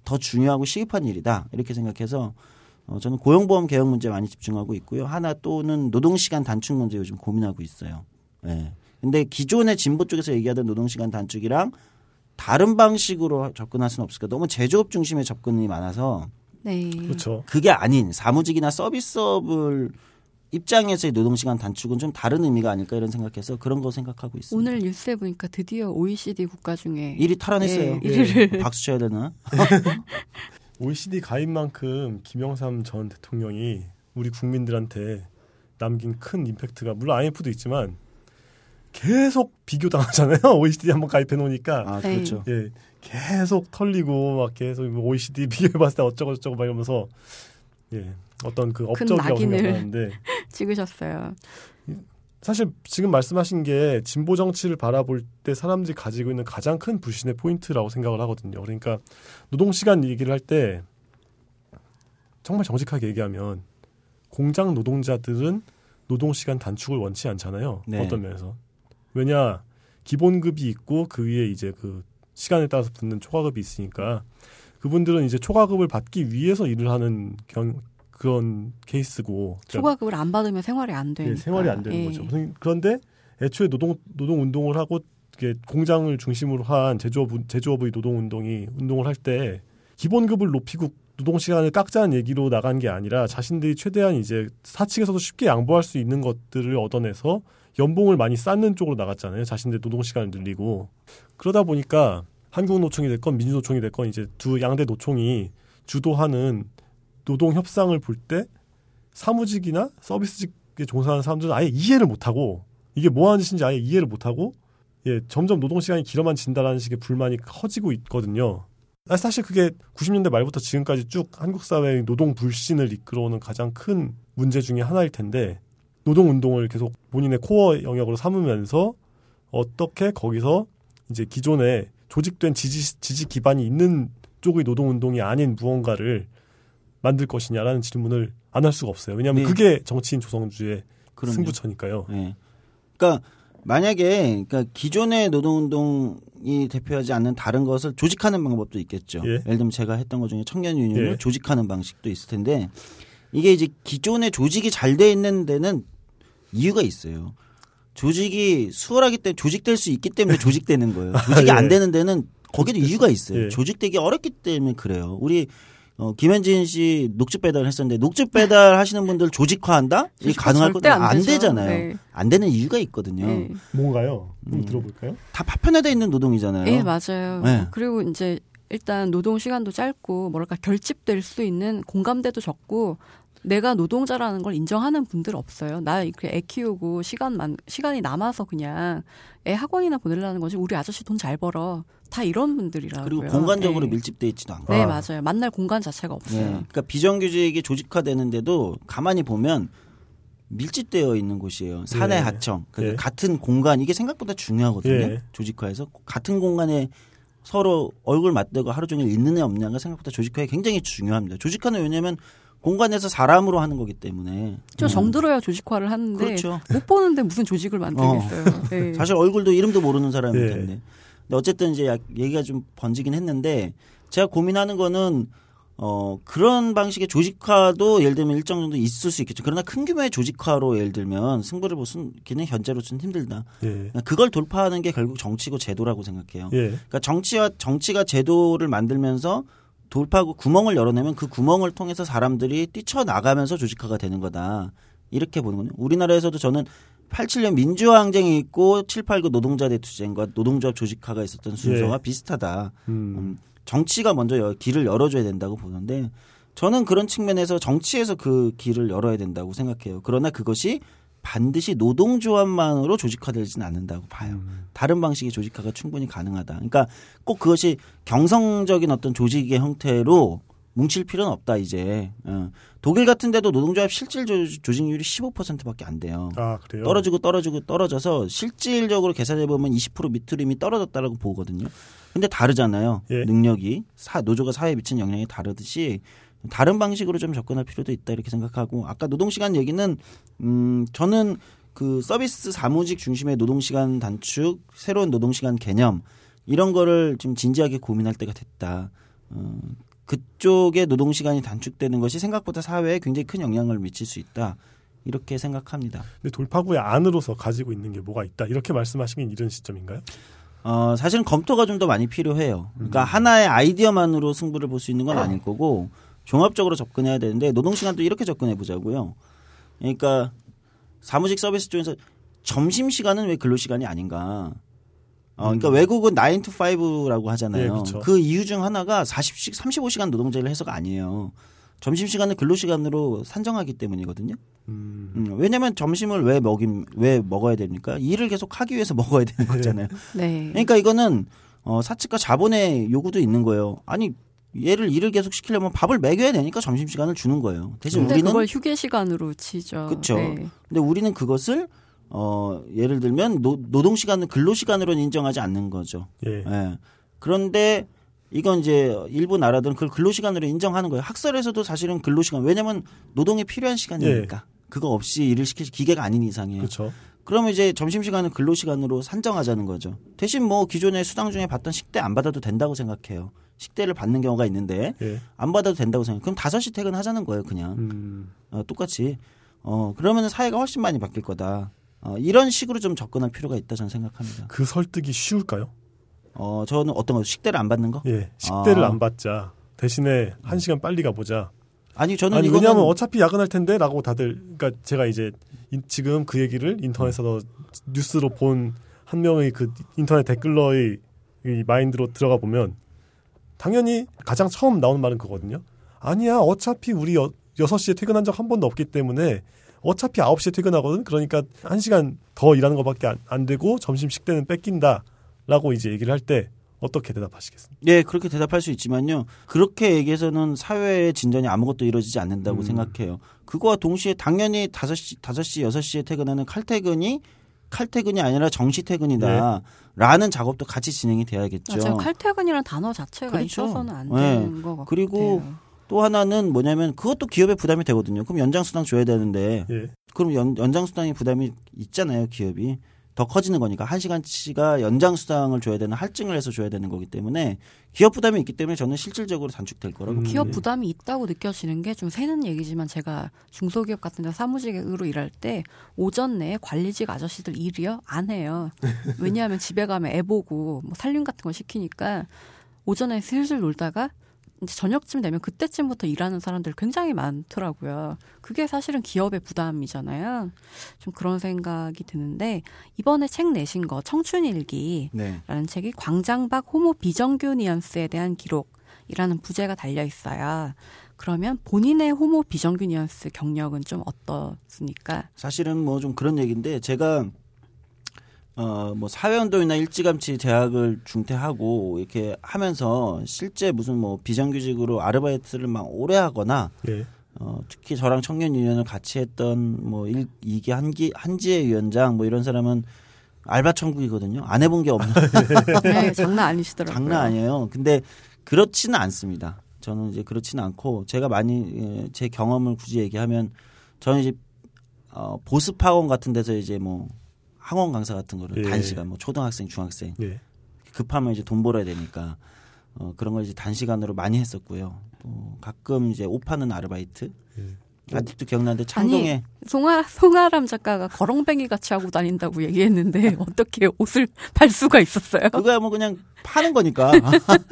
[SPEAKER 2] 더 중요하고 시급한 일이다 이렇게 생각해서 어, 저는 고용보험 개혁 문제 많이 집중하고 있고요. 하나 또는 노동시간 단축 문제 요즘 고민하고 있어요. 예. 근데 기존의 진보 쪽에서 얘기하던 노동시간 단축이랑 다른 방식으로 접근할 수는 없을까? 너무 제조업 중심의 접근이 많아서
[SPEAKER 3] 네.
[SPEAKER 4] 그렇죠.
[SPEAKER 2] 그게 아닌 사무직이나 서비스업을 입장에서의 노동시간 단축은 좀 다른 의미가 아닐까 이런 생각해서 그런 거 생각하고 있습니다.
[SPEAKER 3] 오늘 뉴스에 보니까 드디어 OECD 국가 중에
[SPEAKER 2] 1위 탈환했어요.
[SPEAKER 3] 예, 1위를
[SPEAKER 2] 박수 쳐야 되나?
[SPEAKER 4] OECD 가입만큼 김영삼 전 대통령이 우리 국민들한테 남긴 큰 임팩트가 물론 IMF도 있지만 계속 비교 당하잖아요. OECD 한번 가입해 놓으니까
[SPEAKER 2] 아
[SPEAKER 3] 네.
[SPEAKER 2] 그렇죠.
[SPEAKER 4] 예 계속 털리고 막 계속 뭐 OECD 비교해 봤을 때 어쩌고 저쩌고 막 이러면서 예 어떤 그 업적이라고. 생각하는데
[SPEAKER 3] 찍으셨어요.
[SPEAKER 4] 사실 지금 말씀하신 게 진보 정치를 바라볼 때 사람들이 가지고 있는 가장 큰 불신의 포인트라고 생각을 하거든요. 그러니까 노동 시간 얘기를 할 때 정말 정직하게 얘기하면 공장 노동자들은 노동 시간 단축을 원치 않잖아요.
[SPEAKER 2] 네.
[SPEAKER 4] 어떤 면에서 왜냐 기본급이 있고 그 위에 이제 그 시간에 따라서 붙는 초과급이 있으니까 그분들은 이제 초과급을 받기 위해서 일을 하는 경, 그런 케이스고 그러니까
[SPEAKER 3] 초과급을 안 받으면 생활이 안 되니까.
[SPEAKER 4] 예, 생활이 안 되는
[SPEAKER 3] 예.
[SPEAKER 4] 거죠. 그런데 애초에 노동 노동 운동을 하고 이게 공장을 중심으로 한 제조업 제조업의 노동 운동이 운동을 할 때 기본급을 높이고 노동 시간을 깎자는 얘기로 나간 게 아니라 자신들이 최대한 이제 사측에서도 쉽게 양보할 수 있는 것들을 얻어내서 연봉을 많이 쌓는 쪽으로 나갔잖아요. 자신들 노동 시간을 늘리고 그러다 보니까 한국 노총이 됐건 민주노총이 됐건 이제 두 양대 노총이 주도하는 노동 협상을 볼 때 사무직이나 서비스직에 종사하는 사람들은 아예 이해를 못하고 이게 뭐 하는 짓인지 아예 이해를 못하고 예 점점 노동 시간이 길어만 진다라는 식의 불만이 커지고 있거든요. 아, 사실 그게 90년대 말부터 지금까지 쭉 한국 사회의 노동 불신을 이끌어오는 가장 큰 문제 중에 하나일 텐데 노동 운동을 계속 본인의 코어 영역으로 삼으면서 어떻게 거기서 이제 기존에 조직된 지지 지지 기반이 있는 쪽의 노동 운동이 아닌 무언가를 만들 것이냐라는 질문을 안 할 수가 없어요. 왜냐하면
[SPEAKER 2] 네.
[SPEAKER 4] 그게 정치인 조성주의
[SPEAKER 2] 그럼요.
[SPEAKER 4] 승부처니까요.
[SPEAKER 2] 예. 그러니까 만약에 그러니까 기존의 노동운동이 대표하지 않는 다른 것을 조직하는 방법도 있겠죠.
[SPEAKER 4] 예.
[SPEAKER 2] 예를 들면 제가 했던 것 중에 청년 유니온을
[SPEAKER 4] 예.
[SPEAKER 2] 조직하는 방식도 있을 텐데 이게 이제 기존의 조직이 잘 돼 있는 데는 이유가 있어요. 조직이 수월하기 때문에 조직될 수 있기 때문에 조직되는 거예요. 조직이
[SPEAKER 4] 예.
[SPEAKER 2] 안 되는 데는 거기도 이유가
[SPEAKER 4] 수-
[SPEAKER 2] 있어요.
[SPEAKER 4] 예.
[SPEAKER 2] 조직되기 어렵기 때문에 그래요. 우리 어, 김현진 씨 녹즙 배달을 했었는데 녹즙 배달 하시는 분들 조직화한다? 이게 가능할 거안
[SPEAKER 3] 안.
[SPEAKER 2] 되잖아요.
[SPEAKER 3] 네.
[SPEAKER 2] 안 되는 이유가 있거든요.
[SPEAKER 3] 예.
[SPEAKER 4] 뭔가요? 한번
[SPEAKER 2] 음.
[SPEAKER 4] 들어볼까요?
[SPEAKER 2] 다 파편화돼 있는 노동이잖아요.
[SPEAKER 3] 예, 맞아요.
[SPEAKER 2] 네.
[SPEAKER 3] 그리고 이제 일단 노동 시간도 짧고 뭐랄까 결집될 수 있는 공감대도 적고 내가 노동자라는 걸 인정하는 분들 없어요. 나 이렇게 애 키우고 시간만 시간이 남아서 그냥 애 학원이나 보내려는 거지. 우리 아저씨 돈 잘 벌어. 다 이런 분들이라고요.
[SPEAKER 2] 그리고 공간적으로
[SPEAKER 3] 예.
[SPEAKER 2] 밀집돼 있지도 않고.
[SPEAKER 3] 네,
[SPEAKER 4] 아.
[SPEAKER 3] 맞아요. 만날 공간 자체가
[SPEAKER 2] 예.
[SPEAKER 3] 없어요.
[SPEAKER 2] 그러니까 비정규직이 조직화되는데도 가만히 보면 밀집되어 있는 곳이에요. 사내
[SPEAKER 4] 예.
[SPEAKER 2] 하청. 그러니까
[SPEAKER 4] 예.
[SPEAKER 2] 같은 공간 이게 생각보다 중요하거든요.
[SPEAKER 4] 예.
[SPEAKER 2] 조직화해서 같은 공간에 서로 얼굴 맞대고 하루 종일 있는 애 없냐가 생각보다 조직화에 굉장히 중요합니다. 조직화는 왜냐하면 공간에서 사람으로 하는 거기 때문에.
[SPEAKER 3] 저
[SPEAKER 2] 음.
[SPEAKER 3] 정들어야 조직화를 하는데
[SPEAKER 2] 그렇죠.
[SPEAKER 3] 못 보는데 무슨 조직을 만들겠어요. 예.
[SPEAKER 2] 사실 얼굴도 이름도 모르는 사람일
[SPEAKER 4] 예.
[SPEAKER 2] 텐데. 근데 어쨌든 이제 약- 얘기가 좀 번지긴 했는데 제가 고민하는 거는 어 그런 방식의 조직화도 예를 들면 일정 정도 있을 수 있겠죠. 그러나 큰 규모의 조직화로 예를 들면 승부를 보기는 현재로서는 힘들다.
[SPEAKER 4] 예.
[SPEAKER 2] 그걸 돌파하는 게 결국 정치고 제도라고 생각해요.
[SPEAKER 4] 예.
[SPEAKER 2] 그러니까 정치와 정치가 제도를 만들면서 돌파하고 구멍을 열어내면 그 구멍을 통해서 사람들이 뛰쳐나가면서 조직화가 되는 거다. 이렇게 보는군요. 우리나라에서도 저는 87년 민주화 항쟁이 있고 789 노동자 대투쟁과 노동조합 조직화가 있었던 순서와
[SPEAKER 4] 예.
[SPEAKER 2] 비슷하다.
[SPEAKER 4] 음.
[SPEAKER 2] 음, 정치가 먼저 여- 길을 열어줘야 된다고 보는데 저는 그런 측면에서 정치에서 그 길을 열어야 된다고 생각해요. 그러나 그것이 반드시 노동조합만으로 조직화되지는 않는다고 봐요.
[SPEAKER 4] 음.
[SPEAKER 2] 다른 방식의 조직화가 충분히 가능하다. 그러니까 꼭 그것이 경성적인 어떤 조직의 형태로 뭉칠 필요는 없다 이제. 어. 독일 같은 데도 노동조합 실질 조- 조직률이 15%밖에 안 돼요.
[SPEAKER 4] 아 그래요?
[SPEAKER 2] 떨어지고 떨어지고 떨어져서 실질적으로 계산해 보면 20% 밑으로 이미 떨어졌다라고 보거든요. 근데 다르잖아요.
[SPEAKER 4] 예.
[SPEAKER 2] 능력이 사, 노조가 사회에 미치는 영향이 다르듯이 다른 방식으로 좀 접근할 필요도 있다 이렇게 생각하고 아까 노동 시간 얘기는 음 저는 그 서비스 사무직 중심의 노동 시간 단축, 새로운 노동 시간 개념 이런 거를 좀 진지하게 고민할 때가 됐다. 어, 그쪽의 노동 시간이 단축되는 것이 생각보다 사회에 굉장히 큰 영향을 미칠 수 있다. 이렇게 생각합니다.
[SPEAKER 4] 근데 돌파구의 안으로서 가지고 있는 게 뭐가 있다 이렇게 말씀하시긴 이런 시점인가요?
[SPEAKER 2] 어, 사실은 검토가 좀 더 많이 필요해요. 그러니까 하나의 아이디어만으로 승부를 볼 수 있는 건 아닐 거고 종합적으로 접근해야 되는데 노동 시간도 이렇게 접근해 보자고요. 그러니까 사무직 서비스 쪽에서 점심 시간은 왜 근로 시간이 아닌가? 어, 그러니까
[SPEAKER 4] 음.
[SPEAKER 2] 외국은 9 to 5라고 하잖아요.
[SPEAKER 4] 예, 그쵸.
[SPEAKER 2] 그 이유 중 하나가 40시 35시간 노동제를 해서가 아니에요. 점심 시간을 근로 시간으로 산정하기 때문이거든요.
[SPEAKER 4] 음.
[SPEAKER 2] 음, 왜냐면 점심을 왜 먹임 왜 먹어야 됩니까? 일을 계속 하기 위해서 먹어야 되는 거잖아요.
[SPEAKER 3] 네.
[SPEAKER 2] 그러니까 이거는 어, 사측과 자본의 요구도 있는 거예요. 아니 얘를 일을 계속 시키려면 밥을 먹여야 되니까 점심 시간을 주는 거예요. 대신
[SPEAKER 3] 근데
[SPEAKER 2] 우리는
[SPEAKER 3] 그걸 휴게 시간으로 치죠.
[SPEAKER 2] 그쵸.
[SPEAKER 3] 네.
[SPEAKER 2] 근데 우리는 그것을 어 예를 들면 노, 노동 시간을 근로 시간으로는 인정하지 않는 거죠.
[SPEAKER 4] 예.
[SPEAKER 2] 예. 그런데 이건 이제 일부 나라들은 그걸 근로 시간으로 인정하는 거예요. 학설에서도 사실은 근로 시간 왜냐면 노동에 필요한 시간이니까. 그거 없이 일을 시킬 기계가 아닌 이상이에요.
[SPEAKER 4] 그렇죠.
[SPEAKER 2] 그러면 이제 점심 시간을 근로 시간으로 산정하자는 거죠. 대신 뭐 기존에 수당 중에 받던 식대 안 받아도 된다고 생각해요. 식대를 받는 경우가 있는데
[SPEAKER 4] 예.
[SPEAKER 2] 안 받아도 된다고 생각. 그럼 5시 퇴근하자는 거예요, 그냥.
[SPEAKER 4] 음.
[SPEAKER 2] 어, 똑같이. 어, 그러면 사회가 훨씬 많이 바뀔 거다. 어, 이런 식으로 좀 접근할 필요가 있다 저는 생각합니다.
[SPEAKER 4] 그 설득이 쉬울까요?
[SPEAKER 2] 어, 저는 어떤 거 식대를 안 받는 거?
[SPEAKER 4] 예. 식대를
[SPEAKER 2] 아.
[SPEAKER 4] 안 받자. 대신에 한 시간 빨리 가보자.
[SPEAKER 2] 아니 저는
[SPEAKER 4] 아니 왜냐하면 어차피 야근할 텐데라고 다들 그러니까 제가 이제 인- 지금 그 얘기를 인터넷에서 뉴스로 본 한 명의 그 인터넷 댓글러의 이 마인드로 들어가 보면 당연히 가장 처음 나오는 말은 그거거든요. 아니야 어차피 우리 여, 6시에 퇴근한 적 한 번도 없기 때문에 어차피 9시에 퇴근하거든. 그러니까 한시간 더 일하는 것밖에 안, 안 되고 점심 식대는 뺏긴다 라고 이제 얘기를 할 때 어떻게 대답하시겠습니까?
[SPEAKER 2] 예, 그렇게 대답할 수 있지만요. 그렇게 얘기해서는 사회의 진전이 아무것도 이루어지지 않는다고
[SPEAKER 4] 음.
[SPEAKER 2] 생각해요. 그거와 동시에 당연히 5시, 5시, 6시에 퇴근하는 칼퇴근이 칼퇴근이 아니라 정시 퇴근이다. 라는 작업도 같이 진행이 돼야겠죠.
[SPEAKER 3] 맞아요. 칼퇴근이라는 단어 자체가
[SPEAKER 2] 그렇죠.
[SPEAKER 3] 있어서는 안
[SPEAKER 2] 네.
[SPEAKER 3] 되는 것 같아요.
[SPEAKER 2] 그리고 또 하나는 뭐냐면 그것도 기업에 부담이 되거든요. 그럼 연장수당 줘야 되는데
[SPEAKER 4] 예.
[SPEAKER 2] 그럼 연, 연장수당이 부담이 있잖아요, 기업이. 더 커지는 거니까 한 시간치가 연장 수당을 줘야 되는 할증을 해서 줘야 되는 거기 때문에 기업 부담이 있기 때문에 저는 실질적으로 단축될 거라고
[SPEAKER 4] 음.
[SPEAKER 3] 기업 부담이 있다고 느껴지는 게 좀 새는 얘기지만 제가 중소기업 같은 데 사무직으로 일할 때 오전 내에 관리직 아저씨들 일이요 안 해요. 왜냐하면 집에 가면 애 보고 뭐 살림 같은 거 시키니까 오전에 슬슬 놀다가 저녁쯤 되면 그때쯤부터 일하는 사람들 굉장히 많더라고요. 그게 사실은 기업의 부담이잖아요. 좀 그런 생각이 드는데 이번에 책 내신 거 청춘일기
[SPEAKER 2] 네.
[SPEAKER 3] 라는 책이 광장박 호모 비정규 뉘앙스에 대한 기록이라는 부제가 달려 있어요. 그러면 본인의 호모 비정규 뉘앙스 경력은 좀 어떻습니까?
[SPEAKER 2] 사실은 뭐 좀 그런 얘기인데 제가 어뭐 사회운동이나 일찌감치 대학을 중퇴하고 이렇게 하면서 실제 무슨 뭐 비정규직으로 아르바이트를 막 오래 하거나
[SPEAKER 4] 예.
[SPEAKER 2] 어, 특히 저랑 청년 유년을 같이 했던 뭐 일, 이게 한기 한지혜 위원장 뭐 이런 사람은 알바 천국이거든요. 안 해본 게 없는
[SPEAKER 3] 네, 장난 아니시더라고요.
[SPEAKER 2] 장난 아니에요. 근데 그렇지는 않습니다. 저는 이제 그렇지는 않고 제가 많이 예, 제 경험을 굳이 얘기하면 저는 이제 어, 보습 학원 같은 데서 이제 뭐 학원 강사 같은 거를
[SPEAKER 4] 예.
[SPEAKER 2] 단시간 뭐 초등학생, 중학생
[SPEAKER 4] 예.
[SPEAKER 2] 급하면 이제 돈 벌어야 되니까 어, 그런 걸 이제 단시간으로 많이 했었고요. 또 가끔 이제 옷 파는 아르바이트
[SPEAKER 4] 예.
[SPEAKER 2] 아직도 기억나는데 창동에
[SPEAKER 3] 송아, 송아람 작가가 거렁뱅이 같이 하고 다닌다고 얘기했는데 어떻게 옷을 팔 수가 있었어요?
[SPEAKER 2] 그거야 뭐 그냥 파는 거니까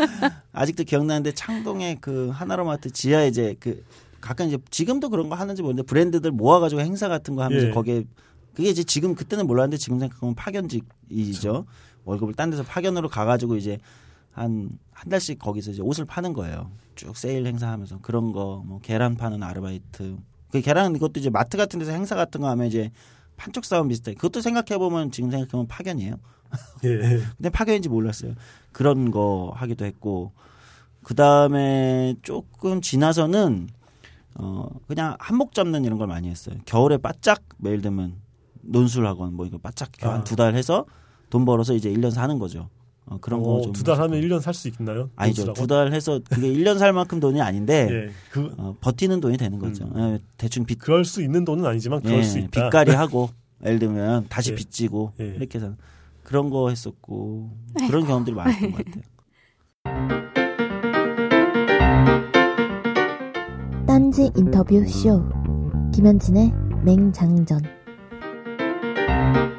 [SPEAKER 2] 아직도 기억나는데 창동에 그 하나로마트 지하에 이제 그 가끔 이제 지금도 그런 거 하는지 모르는데 브랜드들 모아가지고 행사 같은 거 하면서
[SPEAKER 4] 예.
[SPEAKER 2] 거기에 그게 이제 지금 그때는 몰랐는데 지금 생각하면 파견직이죠 월급을 딴 데서 파견으로 가가지고 이제 한 한 달씩 거기서 이제 옷을 파는 거예요 쭉 세일 행사하면서 그런 거 뭐 계란 파는 아르바이트 그 계란 이것도 이제 마트 같은 데서 행사 같은 거 하면 이제 판촉 사원 비슷해 그것도 생각해 보면 지금 생각하면 파견이에요.
[SPEAKER 4] 예.
[SPEAKER 2] 근데 파견인지 몰랐어요. 그런 거 하기도 했고 그 다음에 조금 지나서는 어 그냥 한목 잡는 이런 걸 많이 했어요. 겨울에 바짝 매일 되면 논술학원 뭐 이거 바짝
[SPEAKER 4] 아.
[SPEAKER 2] 한두 달 해서 돈 벌어서 이제 1년 사는 거죠. 어, 그런 거 좀.
[SPEAKER 4] 두 달 하면 1년 살 수 있나요?
[SPEAKER 2] 아니죠. 두 달 해서 그게 1년 살 만큼 돈이 아닌데
[SPEAKER 4] 예. 그
[SPEAKER 2] 어, 버티는 돈이 되는 거죠. 예, 대충 빚
[SPEAKER 4] 그럴 수 있는 돈은 아니지만 그럴
[SPEAKER 2] 예,
[SPEAKER 4] 수 있다.
[SPEAKER 2] 빚갈이 하고 예를 들면 다시
[SPEAKER 4] 예.
[SPEAKER 2] 빚지고
[SPEAKER 4] 예.
[SPEAKER 2] 이렇게 해서 그런 거 했었고 그런 경험들이 많았던 것 같아요.
[SPEAKER 5] 딴지 인터뷰 쇼 김현진의 맹장전 thank you